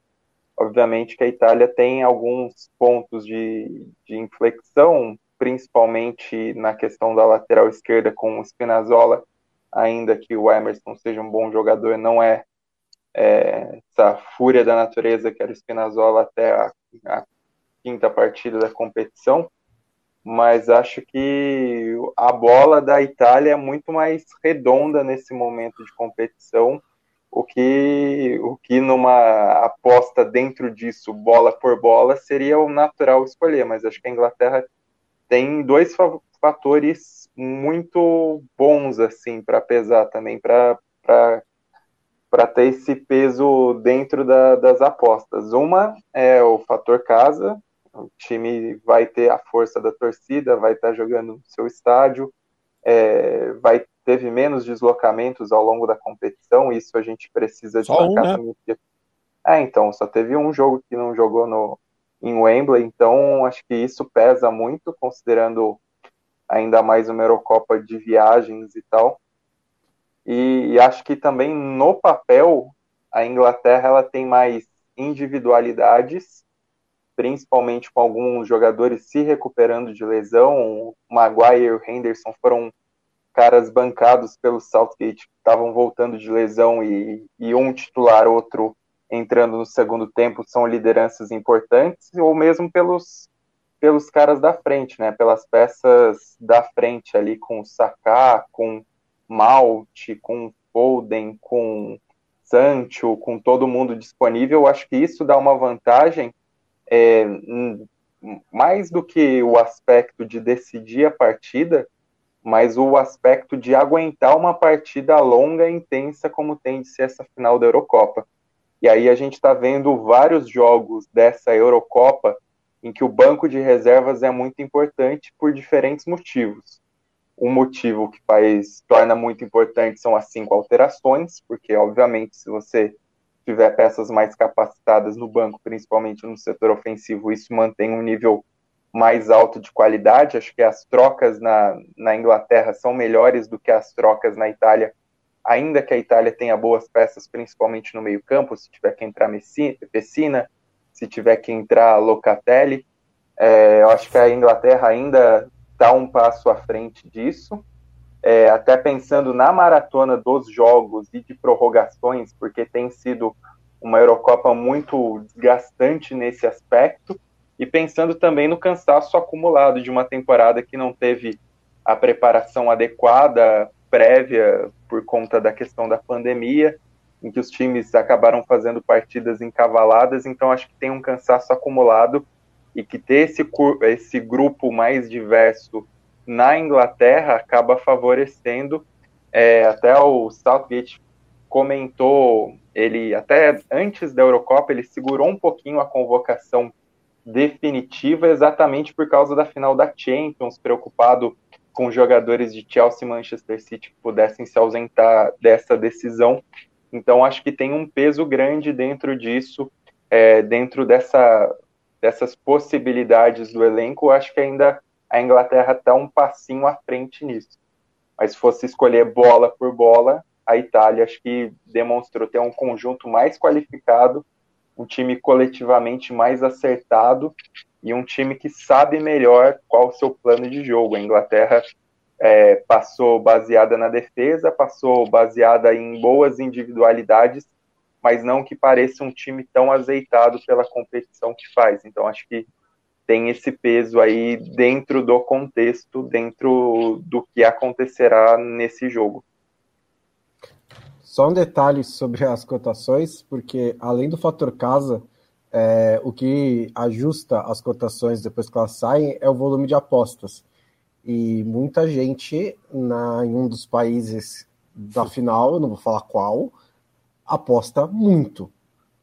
Obviamente que a Itália tem alguns pontos de, de inflexão, principalmente na questão da lateral esquerda com o Spinazzola, ainda que o Emerson seja um bom jogador, não é, é essa fúria da natureza que era o Spinazzola até a, a quinta partida da competição, mas acho que a bola da Itália é muito mais redonda nesse momento de competição o que, o que numa aposta dentro disso, bola por bola, seria o natural escolher, mas acho que a Inglaterra tem dois fatores muito bons assim para pesar também, para ter esse peso dentro da, das apostas. Uma é o fator casa, o time vai ter a força da torcida, vai estar jogando no seu estádio, é, vai teve menos deslocamentos ao longo da competição, isso a gente precisa destacar um, né? É, então, só teve um jogo que não jogou no, em Wembley, então acho que isso pesa muito, considerando ainda mais uma Eurocopa de viagens e tal. E, e acho que também no papel a Inglaterra ela tem mais individualidades, principalmente com alguns jogadores se recuperando de lesão. O Maguire e o Henderson foram caras bancados pelo Southgate estavam voltando de lesão e, e um titular, outro entrando no segundo tempo são lideranças importantes, ou mesmo pelos, pelos caras da frente, né? Pelas peças da frente ali com o Saká, com Malte, com Foden, com Sancho, com todo mundo disponível. Acho que isso dá uma vantagem é, mais do que o aspecto de decidir a partida, mas o aspecto de aguentar uma partida longa e intensa como tem de ser essa final da Eurocopa. E aí a gente está vendo vários jogos dessa Eurocopa em que o banco de reservas é muito importante por diferentes motivos. Um motivo que faz torna muito importante são as cinco alterações, porque obviamente se você tiver peças mais capacitadas no banco, principalmente no setor ofensivo, isso mantém um nível mais alto de qualidade. Acho que as trocas na, na Inglaterra são melhores do que as trocas na Itália, ainda que a Itália tenha boas peças, principalmente no meio-campo. Se tiver que entrar Messina, se tiver que entrar Locatelli, é, eu acho que a Inglaterra ainda está um passo à frente disso. É, até pensando na maratona dos jogos e de prorrogações, porque tem sido uma Eurocopa muito desgastante nesse aspecto e pensando também no cansaço acumulado de uma temporada que não teve a preparação adequada prévia por conta da questão da pandemia, em que os times acabaram fazendo partidas encavaladas, então acho que tem um cansaço acumulado e que ter esse, esse grupo mais diverso na Inglaterra acaba favorecendo. É, até o Southgate comentou, ele até antes da Eurocopa, ele segurou um pouquinho a convocação definitiva exatamente por causa da final da Champions, preocupado com jogadores de Chelsea e Manchester City que pudessem se ausentar dessa decisão. Então, acho que tem um peso grande dentro disso, é, dentro dessa, dessas possibilidades do elenco. Acho que ainda a Inglaterra está um passinho à frente nisso. Mas se fosse escolher bola por bola, a Itália acho que demonstrou ter um conjunto mais qualificado um time coletivamente mais acertado e um time que sabe melhor qual o seu plano de jogo. A Inglaterra é, passou baseada na defesa, passou baseada em boas individualidades, mas não que pareça um time tão azeitado pela competição que faz. Então acho que tem esse peso aí dentro do contexto, dentro do que acontecerá nesse jogo. Só um detalhe sobre as cotações, porque além do fator casa, é, o que ajusta as cotações depois que elas saem é o volume de apostas. E muita gente na, em um dos países da final, eu não vou falar qual, aposta muito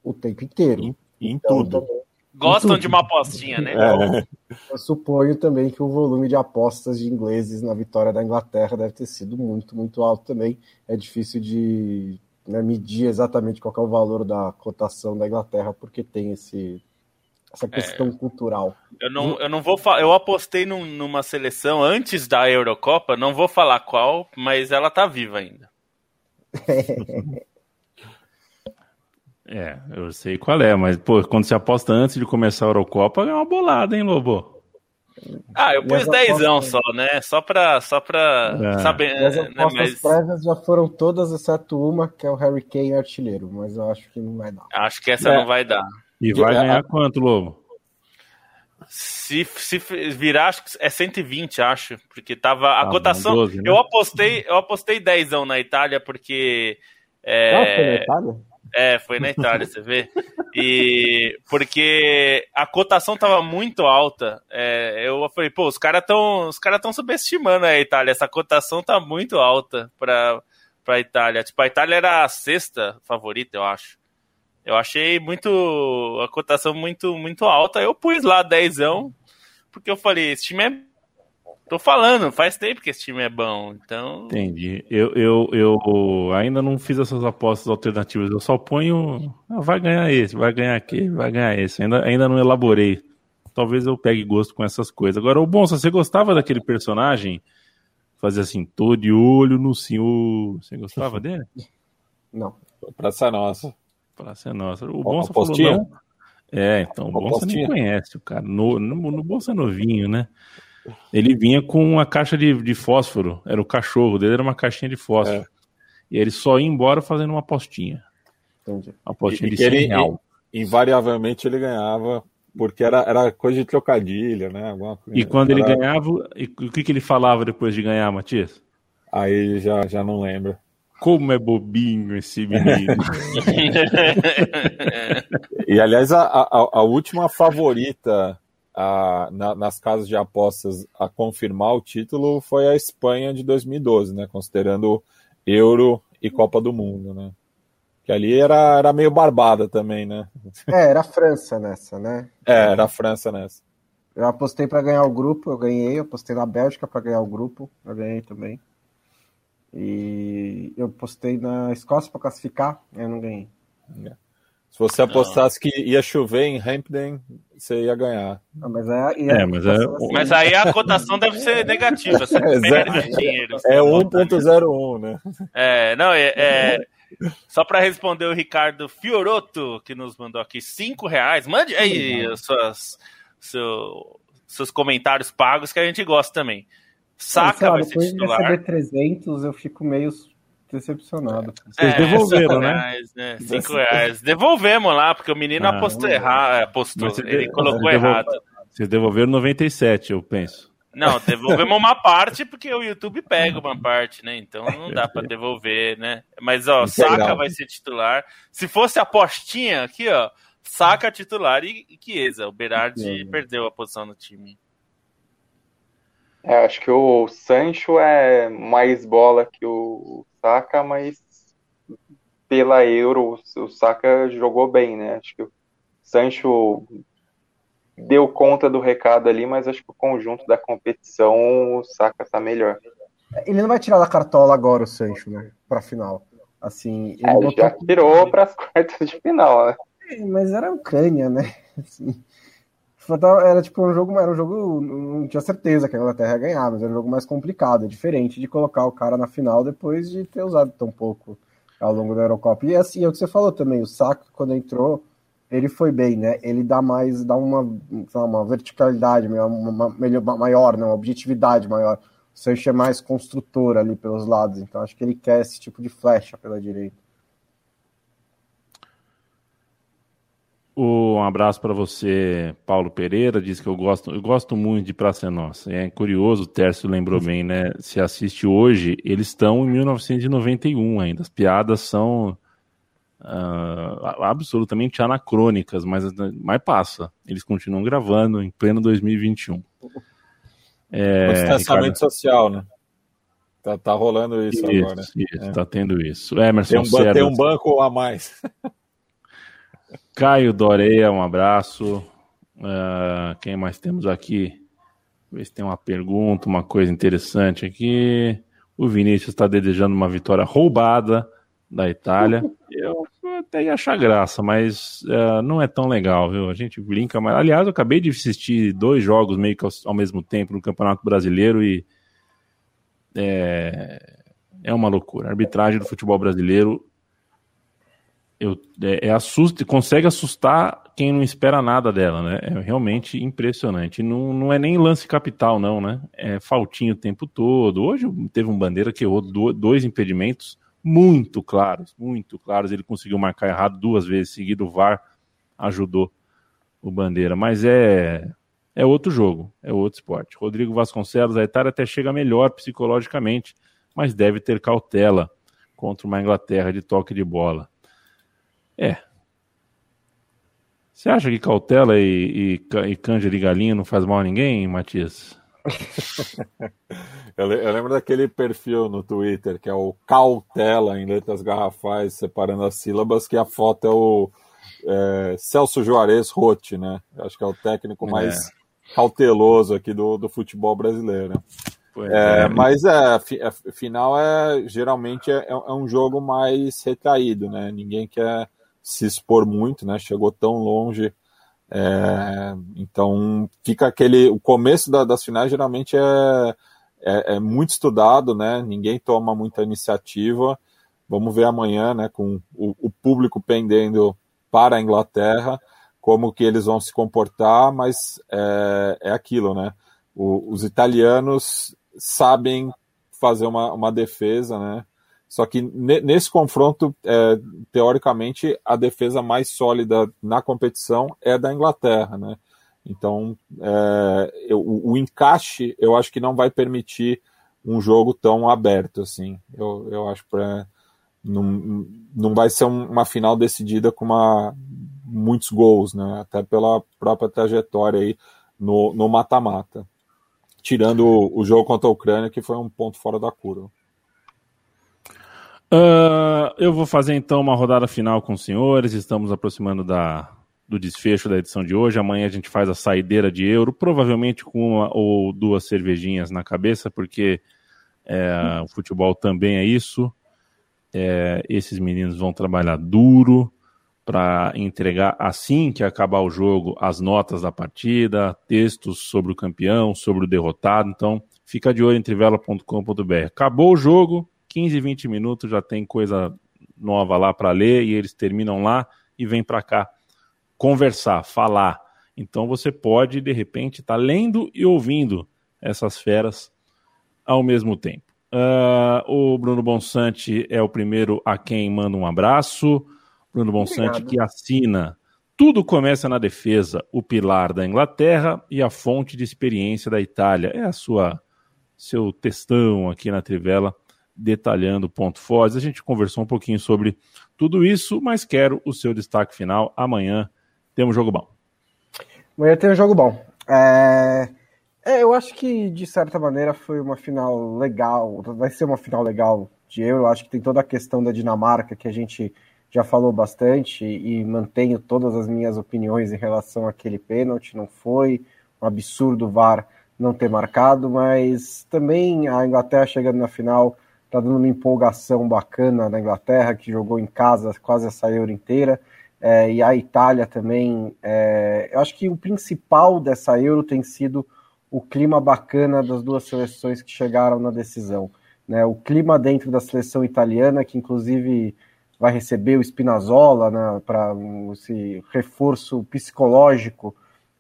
o tempo inteiro. Em, em então, tudo. Também, Gostam de uma apostinha, né? É. Eu suponho também que o volume de apostas de ingleses na vitória da Inglaterra deve ter sido muito, muito alto também. É difícil de né, medir exatamente qual é o valor da cotação da Inglaterra, porque tem esse, essa questão é, cultural. Eu não, eu não vou Eu apostei num, numa seleção antes da Eurocopa, não vou falar qual, mas ela tá viva ainda. É, eu sei qual é, mas, pô, quando você aposta antes de começar a Eurocopa, é uma bolada, hein, Lobo? Ah, eu pus dezão só, né? Só pra, só pra é. saber. As né, apostas mas... prévias já foram todas, exceto uma, que é o Harry Kane artilheiro, mas eu acho que não vai dar. Acho que essa é. não vai dar. E vai ganhar quanto, Lobo? Se, se virar, acho que é 120, acho. Porque tava. A ah, cotação. 12, né? Eu apostei, eu apostei dezão na Itália, porque. É... Ah, foi na Itália? É, foi na Itália, você vê. E porque a cotação tava muito alta. É, eu falei, pô, os caras estão os cara tão subestimando a Itália. Essa cotação tá muito alta para para Itália. Tipo, a Itália era a sexta favorita, eu acho. Eu achei muito a cotação muito muito alta. Eu pus lá dezão, porque eu falei, esse time é Tô falando, faz tempo que esse time é bom, então. Entendi. Eu, eu, eu ainda não fiz essas apostas alternativas, eu só ponho. Ah, vai ganhar esse, vai ganhar aquele, vai ganhar esse. Ainda, ainda não elaborei. Talvez eu pegue gosto com essas coisas. Agora, o bom, se você gostava daquele personagem, fazia assim, tô de olho no senhor. Você gostava dele? Não. Praça Nossa. Praça Nossa. O Bonsa falou não. É, então o Bonsa nem conhece o cara. No, no, no Bonsa novinho, né? Ele vinha com uma caixa de, de fósforo, era o cachorro dele, era uma caixinha de fósforo. É. E ele só ia embora fazendo uma apostinha. Entendi. Uma apostinha e, de 100 ele, real. Invariavelmente ele ganhava, porque era, era coisa de trocadilho, né? Alguma coisa, e quando era... ele ganhava, e, o que, que ele falava depois de ganhar, Matias? Aí já, já não lembro. Como é bobinho esse menino. e aliás, a, a, a última favorita a, na, nas casas de apostas a confirmar o título foi a Espanha de 2012, né? Considerando Euro e Copa do Mundo, né? Que ali era, era meio barbada também, né? É, era a França nessa, né? É, era a França nessa. Eu apostei para ganhar o grupo, eu ganhei. Eu apostei na Bélgica para ganhar o grupo, eu ganhei também. E eu apostei na Escócia para classificar, eu não ganhei. É. Se você apostasse não. que ia chover em Hampden, você ia ganhar. Não, mas, é, ia, é, mas, é... Assim. mas aí a cotação deve ser negativa. Você é, perde dinheiro. É 1.01, né? É, não, é, é só para responder o Ricardo Fioroto, que nos mandou aqui cinco reais. Mande aí suas, seu, seus comentários pagos que a gente gosta também. Saca vai ser titular. Receber 300, eu fico meio decepcionado. Vocês é, devolveram, né? Reais, né? Cinco reais. Devolvemos lá, porque o menino ah, apostou errado. Apostou, ele colocou errado. Vocês devolveram 97, eu penso. Não, devolvemos uma parte porque o YouTube pega uma parte, né? Então não dá para devolver, né? Mas ó, Saca vai ser titular. Se fosse apostinha aqui, ó, Saca titular e, e Chiesa. O Berardi perdeu a posição no time. É, acho que o Sancho é mais bola que o Saka, mas pela Euro o Saka jogou bem, né? Acho que o Sancho deu conta do recado ali, mas acho que o conjunto da competição o Saka tá melhor. Ele não vai tirar da cartola agora o Sancho, né? Pra final. Assim, ele é, botou... já tirou para as quartas de final, né? É, mas era Ucrânia, né? Assim, era tipo um jogo, era um jogo, não tinha certeza que a Inglaterra ia ganhar, mas era um jogo mais complicado, é diferente de colocar o cara na final depois de ter usado tão pouco ao longo da Eurocopa. E assim, é o que você falou também, o Saka quando entrou, ele foi bem, né? Ele dá mais, dá uma, uma verticalidade uma, uma, melhor, maior, né? uma objetividade maior. O Sancho é mais construtor ali pelos lados, então acho que ele quer esse tipo de flecha pela direita. Um abraço para você, Paulo Pereira. Diz que eu gosto, eu gosto muito de Praça é Nossa. É curioso, o Tércio lembrou bem, né? Se assiste hoje, eles estão em 1991 ainda. As piadas são uh, absolutamente anacrônicas, mas, mas passa. Eles continuam gravando em pleno 2021. É, distanciamento Ricardo... social, né? Tá, tá rolando isso, isso agora. Isso, é. tá tendo isso. Emerson tem um, tem um banco a mais. Caio Doreia, um abraço. Uh, quem mais temos aqui? Ver se tem uma pergunta, uma coisa interessante aqui. O Vinícius está desejando uma vitória roubada da Itália. Eu até ia achar graça, mas uh, não é tão legal, viu? A gente brinca, mas aliás, eu acabei de assistir dois jogos meio que ao, ao mesmo tempo no Campeonato Brasileiro e é, é uma loucura. A arbitragem do futebol brasileiro eu, é, é assusta, consegue assustar quem não espera nada dela, né? É realmente impressionante. Não, não é nem lance capital, não, né? É faltinho o tempo todo. Hoje teve um bandeira que errou dois impedimentos muito claros, muito claros. Ele conseguiu marcar errado duas vezes seguido. O VAR ajudou o bandeira, mas é é outro jogo, é outro esporte. Rodrigo Vasconcelos, a Itália até chega melhor psicologicamente, mas deve ter cautela contra uma Inglaterra de toque de bola. É. Você acha que cautela e, e, e canja de galinha não faz mal a ninguém, Matias? eu, lembro daquele perfil no Twitter que é o cautela em letras garrafais, separando as sílabas, que a foto é o é, Celso Juarez Rotti, né? Acho que é o técnico mais é. cauteloso aqui do, do futebol brasileiro. É, é, mas é, a, final é geralmente é, é, um jogo mais retraído, né? Ninguém quer se expor muito, né? Chegou tão longe. É, então fica aquele. O começo da, das finais geralmente é, é, é, muito estudado, né? Ninguém toma muita iniciativa. Vamos ver amanhã, né? Com o, o público pendendo para a Inglaterra, como que eles vão se comportar, mas é, é aquilo, né? O, os italianos sabem fazer uma, uma defesa, né? Só que nesse confronto, é, teoricamente, a defesa mais sólida na competição é da Inglaterra, né? Então, é, eu, o encaixe, eu acho que não vai permitir um jogo tão aberto, assim. Eu, eu acho que não, não vai ser uma final decidida com uma, muitos gols, né? Até pela própria trajetória aí no mata-mata. Tirando o, o, jogo contra a Ucrânia, que foi um ponto fora da curva. Uh, eu vou fazer então uma rodada final com os senhores. Estamos aproximando da, do desfecho da edição de hoje. Amanhã a gente faz a saideira de euro, provavelmente com uma ou duas cervejinhas na cabeça, porque é, o futebol também é isso. É, esses meninos vão trabalhar duro para entregar assim que acabar o jogo as notas da partida, textos sobre o campeão, sobre o derrotado. Então, fica de olho em trivela.com.br. Acabou o jogo, 15, 20 minutos já tem coisa nova lá para ler e eles terminam lá e vêm para cá conversar, falar. Então você pode de repente estar tá lendo e ouvindo essas feras ao mesmo tempo. Uh, o Bruno Bonsante é o primeiro a quem manda um abraço. Bruno Bonsante que assina Tudo começa na defesa, o pilar da Inglaterra e a fonte de experiência da Itália. É a sua seu textão aqui na Trivela detalhando ponto forte. A gente conversou um pouquinho sobre tudo isso, mas quero o seu destaque final. Amanhã temos jogo bom. Amanhã tem um jogo bom. É... é... eu acho que de certa maneira foi uma final legal. Vai ser uma final legal de Euro. Eu acho que tem toda a questão da Dinamarca que a gente já falou bastante e mantenho todas as minhas opiniões em relação àquele pênalti. Não foi um absurdo o VAR não ter marcado, mas também a Inglaterra chegando na final está dando uma empolgação bacana na Inglaterra, que jogou em casa quase essa Euro inteira, é, e a Itália também. É, eu acho que o principal dessa Euro tem sido o clima bacana das duas seleções que chegaram na decisão. Né? O clima dentro da seleção italiana, que inclusive vai receber o Spinazzola né, para esse reforço psicológico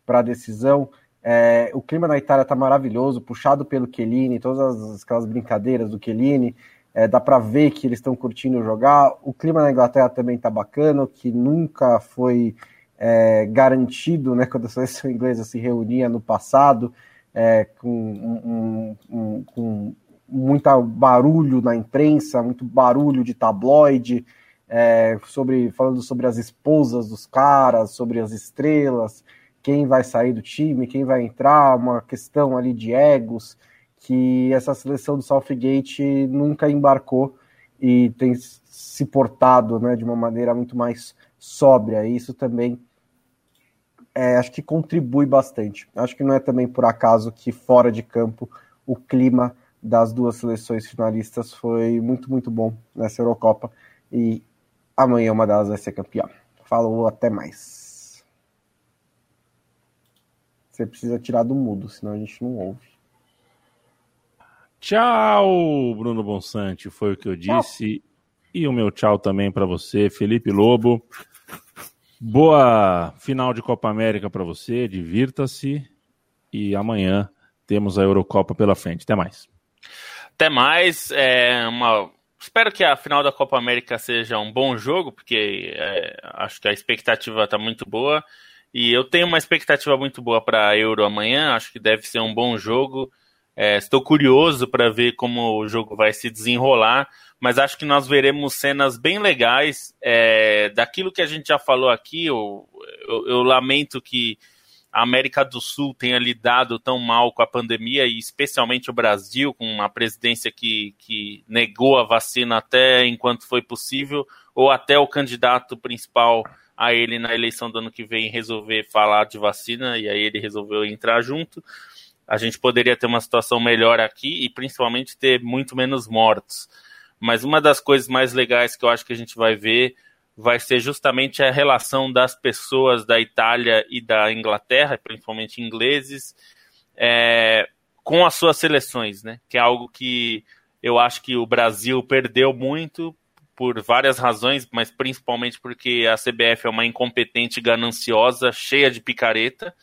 para a decisão. É, o clima na Itália está maravilhoso, puxado pelo Chiellini, todas aquelas brincadeiras do Chiellini. É, dá para ver que eles estão curtindo jogar. O clima na Inglaterra também está bacana, que nunca foi é, garantido né, quando a seleção inglesa se reunia no passado, é, com, um, um, com muito barulho na imprensa, muito barulho de tabloide é, sobre falando sobre as esposas dos caras, sobre as estrelas, quem vai sair do time, quem vai entrar, uma questão ali de egos que essa seleção do Southgate nunca embarcou e tem se portado né, de uma maneira muito mais sóbria. Isso também é, acho que contribui bastante. Acho que não é também por acaso que fora de campo o clima das duas seleções finalistas foi muito, muito bom nessa Eurocopa. E amanhã uma delas vai ser campeã. Falou, até mais. Você precisa tirar do mudo, senão a gente não ouve. Tchau, Bruno Bonsante, foi o que eu disse. Tchau. E o meu tchau também para você, Felipe Lobo. Boa final de Copa América para você, divirta-se. E amanhã temos a Eurocopa pela frente. Até mais. Até mais. É uma Espero que a final da Copa América seja um bom jogo, porque é, acho que a expectativa está muito boa. E eu tenho uma expectativa muito boa para a Euro amanhã, acho que deve ser um bom jogo. É, estou curioso para ver como o jogo vai se desenrolar, mas acho que nós veremos cenas bem legais é, daquilo que a gente já falou aqui. Eu, eu, eu lamento que a América do Sul tenha lidado tão mal com a pandemia, e especialmente o Brasil, com uma presidência que, que negou a vacina até enquanto foi possível, ou até o candidato principal a ele na eleição do ano que vem resolver falar de vacina, e aí ele resolveu entrar junto. A gente poderia ter uma situação melhor aqui e principalmente ter muito menos mortos. Mas uma das coisas mais legais que eu acho que a gente vai ver vai ser justamente a relação das pessoas da Itália e da Inglaterra, principalmente ingleses, é, com as suas seleções, né? Que é algo que eu acho que o Brasil perdeu muito por várias razões, mas principalmente porque a CBF é uma incompetente, gananciosa, cheia de picareta,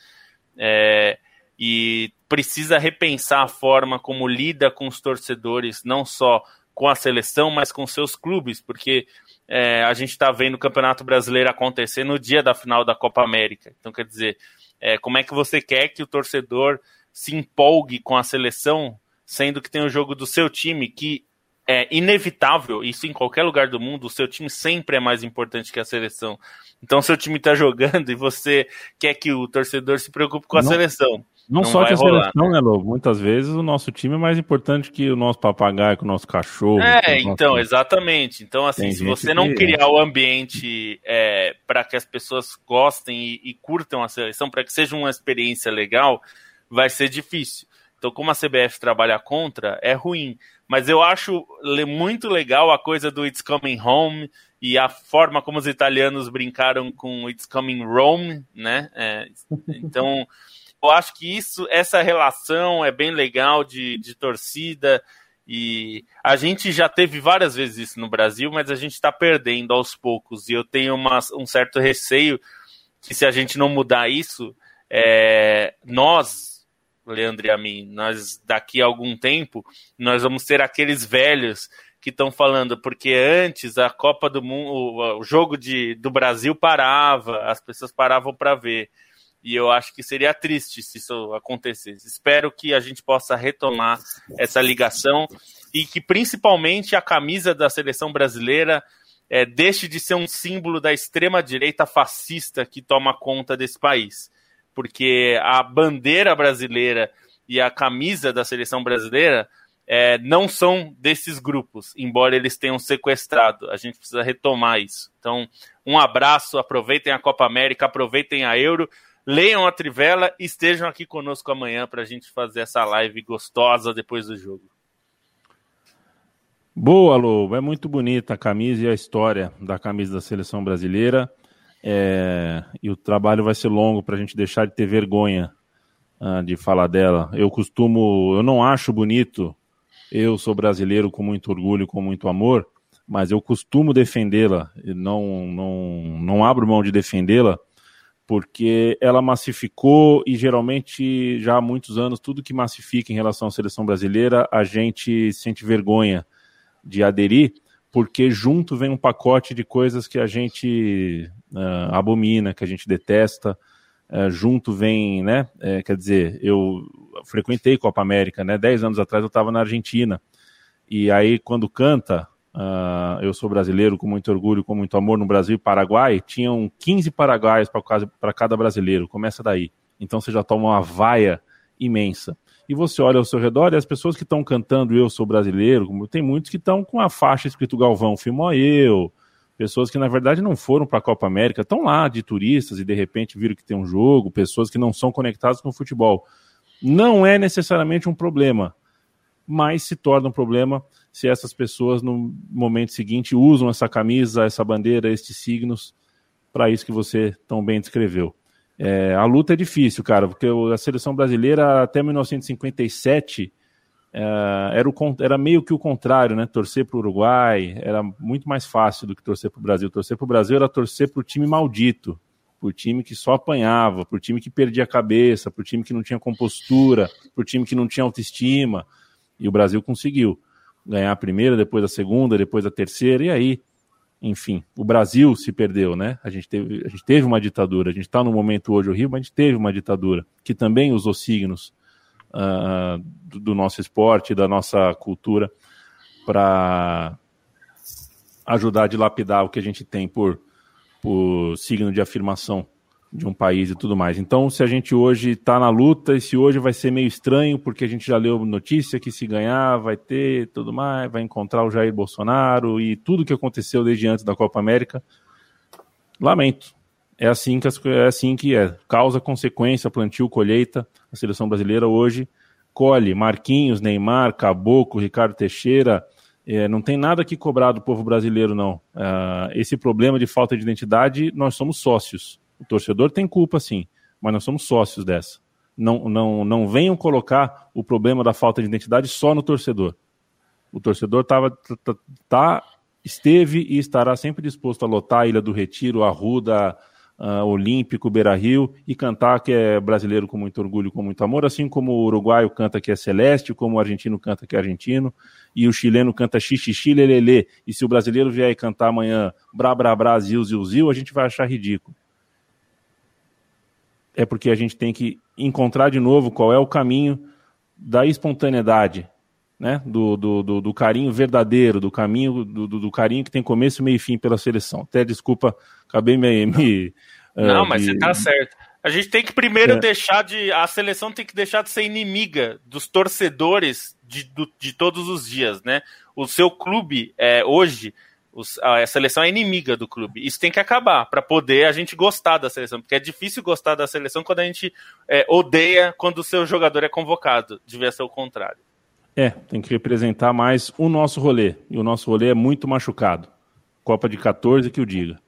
é, e precisa repensar a forma como lida com os torcedores, não só com a seleção, mas com seus clubes, porque é, a gente está vendo o Campeonato Brasileiro acontecer no dia da final da Copa América. Então, quer dizer, é, como é que você quer que o torcedor se empolgue com a seleção, sendo que tem o jogo do seu time, que é inevitável, isso em qualquer lugar do mundo, o seu time sempre é mais importante que a seleção. Então, seu time está jogando e você quer que o torcedor se preocupe com a não, seleção. Não, não só que a rolar. seleção, né, Lobo? Muitas vezes o nosso time é mais importante que o nosso papagaio, que o nosso cachorro. É, então, nosso... exatamente. Então, assim, Tem se você não criar o ambiente é, para que as pessoas gostem e, e curtam a seleção, para que seja uma experiência legal, vai ser difícil. Então, como a CBF trabalha contra, é ruim. Mas eu acho muito legal a coisa do It's Coming Home e a forma como os italianos brincaram com It's Coming Rome, né? É, então, eu acho que isso, essa relação é bem legal de, de torcida. E a gente já teve várias vezes isso no Brasil, mas a gente está perdendo aos poucos. E eu tenho uma, um certo receio que se a gente não mudar isso, é, nós, Leandro e a mim, nós daqui a algum tempo, nós vamos ser aqueles velhos que estão falando, porque antes a Copa do Mundo, o jogo de, do Brasil parava, as pessoas paravam para ver. E eu acho que seria triste se isso acontecesse. Espero que a gente possa retomar essa ligação e que principalmente a camisa da seleção brasileira é, deixe de ser um símbolo da extrema direita fascista que toma conta desse país porque a bandeira brasileira e a camisa da seleção brasileira é, não são desses grupos, embora eles tenham sequestrado. A gente precisa retomar isso. Então, um abraço, aproveitem a Copa América, aproveitem a Euro, leiam a Trivela e estejam aqui conosco amanhã para a gente fazer essa live gostosa depois do jogo. Boa, Lobo. É muito bonita a camisa e a história da camisa da seleção brasileira. É, e o trabalho vai ser longo para a gente deixar de ter vergonha uh, de falar dela. Eu costumo, eu não acho bonito, eu sou brasileiro com muito orgulho, com muito amor, mas eu costumo defendê-la, não, não, não abro mão de defendê-la, porque ela massificou e geralmente já há muitos anos tudo que massifica em relação à seleção brasileira a gente sente vergonha de aderir porque junto vem um pacote de coisas que a gente uh, abomina, que a gente detesta. Uh, junto vem, né? É, quer dizer, eu frequentei Copa América, né? Dez anos atrás eu estava na Argentina. E aí, quando canta, uh, eu sou brasileiro com muito orgulho, com muito amor no Brasil e Paraguai, tinham 15 paraguaios para cada brasileiro. Começa daí. Então você já toma uma vaia imensa e você olha ao seu redor e as pessoas que estão cantando Eu Sou Brasileiro, tem muitos que estão com a faixa escrito Galvão Filmou Eu, pessoas que na verdade não foram para a Copa América, estão lá de turistas e de repente viram que tem um jogo, pessoas que não são conectadas com o futebol. Não é necessariamente um problema, mas se torna um problema se essas pessoas no momento seguinte usam essa camisa, essa bandeira, estes signos para isso que você tão bem descreveu. É, a luta é difícil, cara, porque a seleção brasileira até 1957 é, era, o, era meio que o contrário, né? Torcer para o Uruguai era muito mais fácil do que torcer para o Brasil. Torcer para o Brasil era torcer para o time maldito, para o time que só apanhava, para o time que perdia a cabeça, para o time que não tinha compostura, para o time que não tinha autoestima. E o Brasil conseguiu ganhar a primeira, depois a segunda, depois a terceira, e aí enfim, o Brasil se perdeu, né? A gente teve, a gente teve uma ditadura, a gente está no momento hoje horrível, mas a gente teve uma ditadura que também usou signos uh, do, do, nosso esporte, da nossa cultura, para ajudar a dilapidar o que a gente tem por, por signo de afirmação de um país e tudo mais. Então, se a gente hoje está na luta, e se hoje vai ser meio estranho, porque a gente já leu notícia que se ganhar vai ter tudo mais, vai encontrar o Jair Bolsonaro e tudo que aconteceu desde antes da Copa América, lamento. É assim que, é assim que é. Causa, consequência, plantio, colheita. A seleção brasileira hoje colhe Marquinhos, Neymar, Caboclo, Ricardo Teixeira. É, não tem nada que cobrar do povo brasileiro, não. Uh, esse problema de falta de identidade, nós somos sócios o torcedor tem culpa, sim, mas nós somos sócios dessa. Não, não, não venham colocar o problema da falta de identidade só no torcedor. O torcedor tava, tá, esteve e estará sempre disposto a lotar a Ilha do Retiro, a Ruda, uh, Olímpico, Beira Rio e cantar que é brasileiro com muito orgulho, com muito amor, assim como o uruguaio canta que é celeste, como o argentino canta que é argentino, e o chileno canta xixi, lelele. E se o brasileiro vier cantar amanhã bra, bra, bra, zil, zil, zil, a gente vai achar ridículo é porque a gente tem que encontrar de novo qual é o caminho da espontaneidade, né, do, do, do, do carinho verdadeiro, do caminho, do, do, carinho que tem começo, meio e fim pela seleção. Até desculpa, acabei me. me Não, uh, mas de... você tá certo. A gente tem que primeiro é. deixar de. A seleção tem que deixar de ser inimiga dos torcedores de, do, de todos os dias, né? O seu clube é, hoje a seleção é inimiga do clube. Isso tem que acabar para poder a gente gostar da seleção, porque é difícil gostar da seleção quando a gente é, odeia quando o seu jogador é convocado. Devia ser o contrário. É, tem que representar mais o nosso rolê. E o nosso rolê é muito machucado. Copa de 14 que o diga.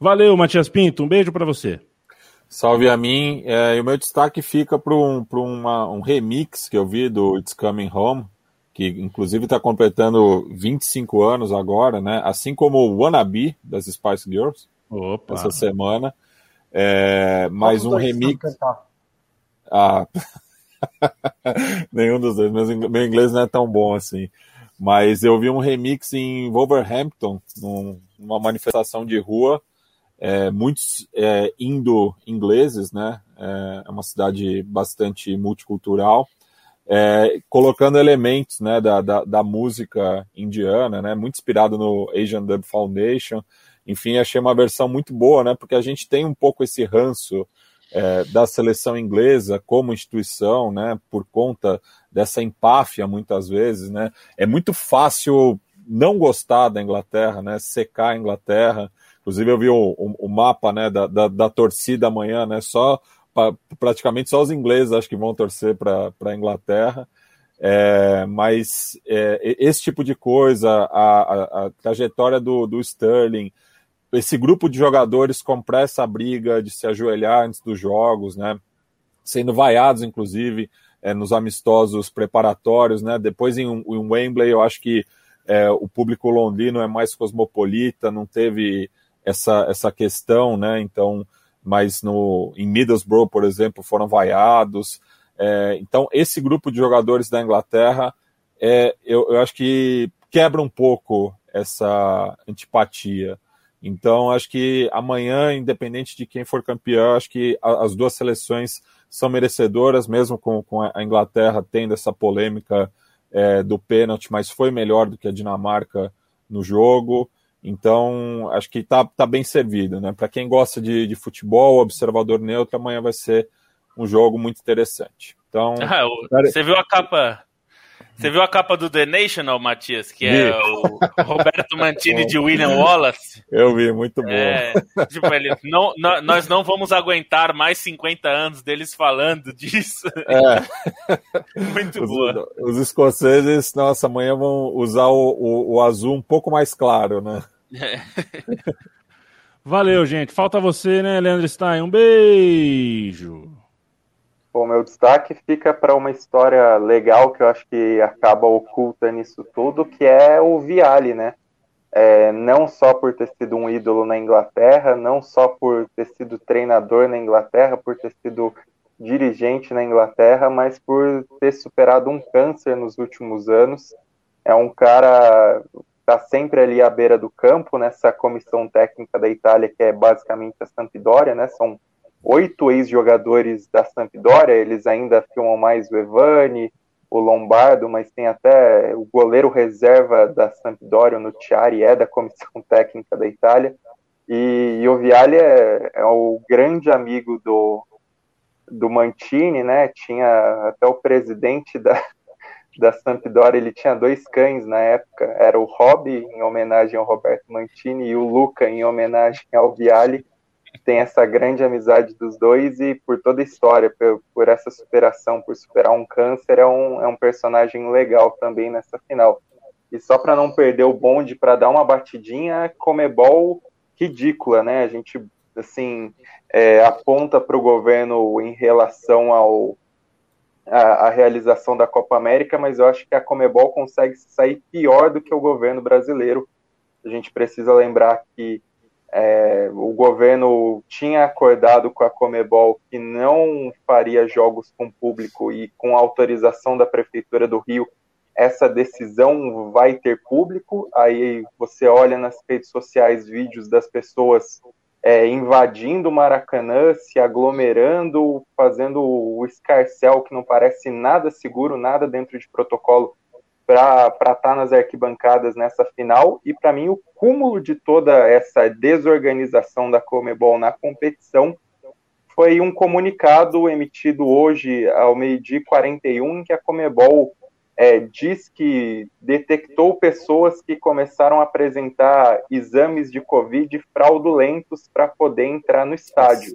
Valeu, Matias Pinto. Um beijo para você. Salve a mim. É, e o meu destaque fica para um, um remix que eu vi do It's Coming Home, que inclusive está completando 25 anos agora, né? Assim como o Wannabe das Spice Girls, Opa. essa semana. É, mais um remix. Ah, nenhum dos dois. Meu, inglês não é tão bom assim. Mas eu vi um remix em Wolverhampton, num, numa manifestação de rua. É, muitos é, indo-ingleses, né? É, é uma cidade bastante multicultural é, colocando elementos né, da, da, da, música indiana, né, muito inspirado no Asian Dub Foundation. Enfim, achei uma versão muito boa, né, porque a gente tem um pouco esse ranço é, da seleção inglesa como instituição, né, por conta dessa empáfia muitas vezes, né. É muito fácil não gostar da Inglaterra, né, secar a Inglaterra. Inclusive eu vi o, o, o mapa, né, da, da, da torcida amanhã, né, só praticamente só os ingleses acho que vão torcer para a Inglaterra. É, mas é, esse tipo de coisa, a, a, a trajetória do, do, Sterling, esse grupo de jogadores compra essa briga de se ajoelhar antes dos jogos, né? Sendo vaiados, inclusive, é, nos amistosos preparatórios, né? Depois em, em Wembley, eu acho que é, o público londrino é mais cosmopolita, não teve essa, essa questão, né? Então, mas no, em Middlesbrough, por exemplo, foram vaiados. É, então, esse grupo de jogadores da Inglaterra, é, eu, eu acho que quebra um pouco essa antipatia. Então, acho que amanhã, independente de quem for campeão, acho que as duas seleções são merecedoras, mesmo com, com a Inglaterra tendo essa polêmica é, do pênalti, mas foi melhor do que a Dinamarca no jogo. Então, acho que está tá bem servido, né? Para quem gosta de, de futebol, observador neutro, amanhã vai ser um jogo muito interessante. Então, ah, você viu a capa? Você viu a capa do The National, Matias, que é o Roberto Mantini de William Wallace? Eu vi, muito bom. É, tipo, ele, não, não, nós não vamos aguentar mais 50 anos deles falando disso. É. muito os, boa. Os escoceses, nossa, amanhã vão usar o, o, o azul um pouco mais claro, né? É. Valeu, gente. Falta você, né, Leandro Stein? Um beijo. Bom, meu destaque fica para uma história legal que eu acho que acaba oculta nisso tudo, que é o Viali, né? É, não só por ter sido um ídolo na Inglaterra, não só por ter sido treinador na Inglaterra, por ter sido dirigente na Inglaterra, mas por ter superado um câncer nos últimos anos. É um cara está sempre ali à beira do campo nessa comissão técnica da Itália, que é basicamente a Sampdoria, né? São oito ex-jogadores da Sampdoria, eles ainda filmam mais o Evani, o Lombardo, mas tem até o goleiro reserva da Sampdoria, o Nutiari, é da comissão técnica da Itália, e, e o Vialli é, é, o grande amigo do, do Mantini, né, tinha até o presidente da, da Sampdoria, ele tinha dois cães na época, era o Rob, em homenagem ao Roberto Mantini, e o Luca, em homenagem ao Vialli, tem essa grande amizade dos dois e por toda a história, por, por essa superação, por superar um câncer, é um, é um personagem legal também nessa final. E só para não perder o bonde, para dar uma batidinha, Comebol ridícula, né? A gente, assim, é, aponta para o governo em relação ao a, a, realização da Copa América, mas eu acho que a Comebol consegue sair pior do que o governo brasileiro. A gente precisa lembrar que é, o governo tinha acordado com a Comebol que não faria jogos com público e com autorização da Prefeitura do Rio, essa decisão vai ter público. Aí você olha nas redes sociais vídeos das pessoas é, invadindo o Maracanã, se aglomerando, fazendo o escarcel que não parece nada seguro, nada dentro de protocolo para estar tá nas arquibancadas nessa final. E para mim, o cúmulo de toda essa desorganização da Comebol na competição foi um comunicado emitido hoje ao meio-dia 41, em que a Comebol é, diz que detectou pessoas que começaram a apresentar exames de Covid fraudulentos para poder entrar no estádio.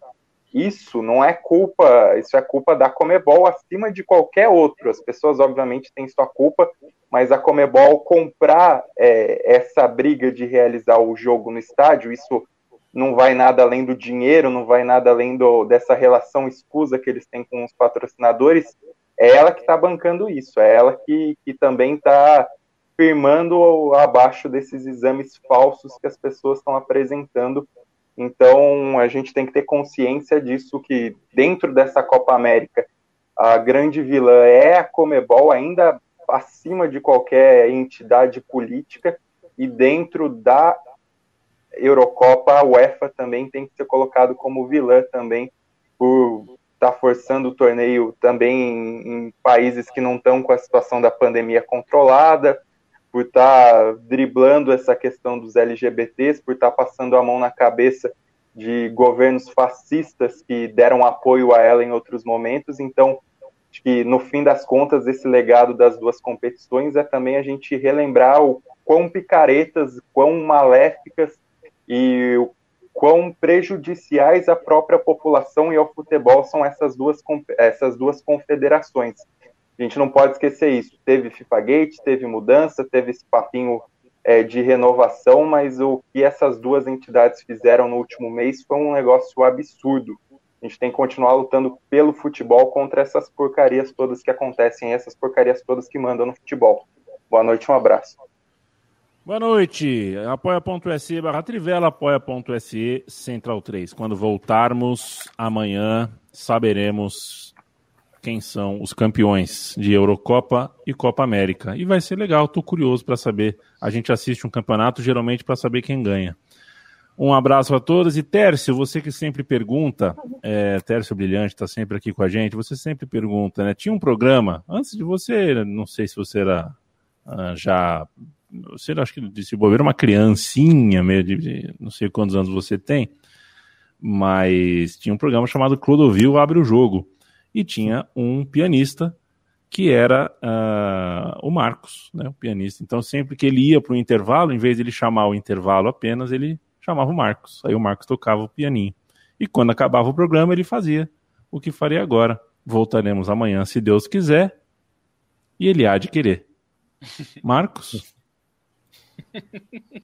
Isso não é culpa, isso é culpa da Comebol acima de qualquer outro. As pessoas, obviamente, têm sua culpa, mas a Comebol comprar é, essa briga de realizar o jogo no estádio, isso não vai nada além do dinheiro, não vai nada além do, dessa relação escusa que eles têm com os patrocinadores. É ela que está bancando isso, é ela que, que também está firmando abaixo desses exames falsos que as pessoas estão apresentando então a gente tem que ter consciência disso que dentro dessa Copa América a grande vilã é a Comebol, ainda acima de qualquer entidade política, e dentro da Eurocopa a UEFA também tem que ser colocado como vilã também por estar tá forçando o torneio também em, em países que não estão com a situação da pandemia controlada, por estar tá driblando essa questão dos LGBTs, por estar tá passando a mão na cabeça de governos fascistas que deram apoio a ela em outros momentos. Então, acho que no fim das contas, esse legado das duas competições é também a gente relembrar o quão picaretas, quão maléficas e o quão prejudiciais à própria população e ao futebol são essas duas, essas duas confederações. A gente não pode esquecer isso. Teve FIFA Gate, teve mudança, teve esse papinho é, de renovação, mas o que essas duas entidades fizeram no último mês foi um negócio absurdo. A gente tem que continuar lutando pelo futebol contra essas porcarias todas que acontecem, essas porcarias todas que mandam no futebol. Boa noite, um abraço. Boa noite. Apoia.se barra Trivela, apoia.se Central 3. Quando voltarmos amanhã, saberemos quem são os campeões de Eurocopa e Copa América. E vai ser legal, tô curioso para saber. A gente assiste um campeonato geralmente para saber quem ganha. Um abraço a todos. E Tércio, você que sempre pergunta, é, Tércio Brilhante está sempre aqui com a gente, você sempre pergunta, né? Tinha um programa, antes de você, não sei se você era uh, já. Você acho que de se bobear uma criancinha, meio de, não sei quantos anos você tem, mas tinha um programa chamado Clodovil Abre o Jogo e tinha um pianista que era uh, o Marcos, né, o pianista. Então, sempre que ele ia para o intervalo, em vez de ele chamar o intervalo apenas, ele chamava o Marcos. Aí o Marcos tocava o pianinho. E quando acabava o programa, ele fazia o que faria agora. Voltaremos amanhã, se Deus quiser, e ele há de querer. Marcos?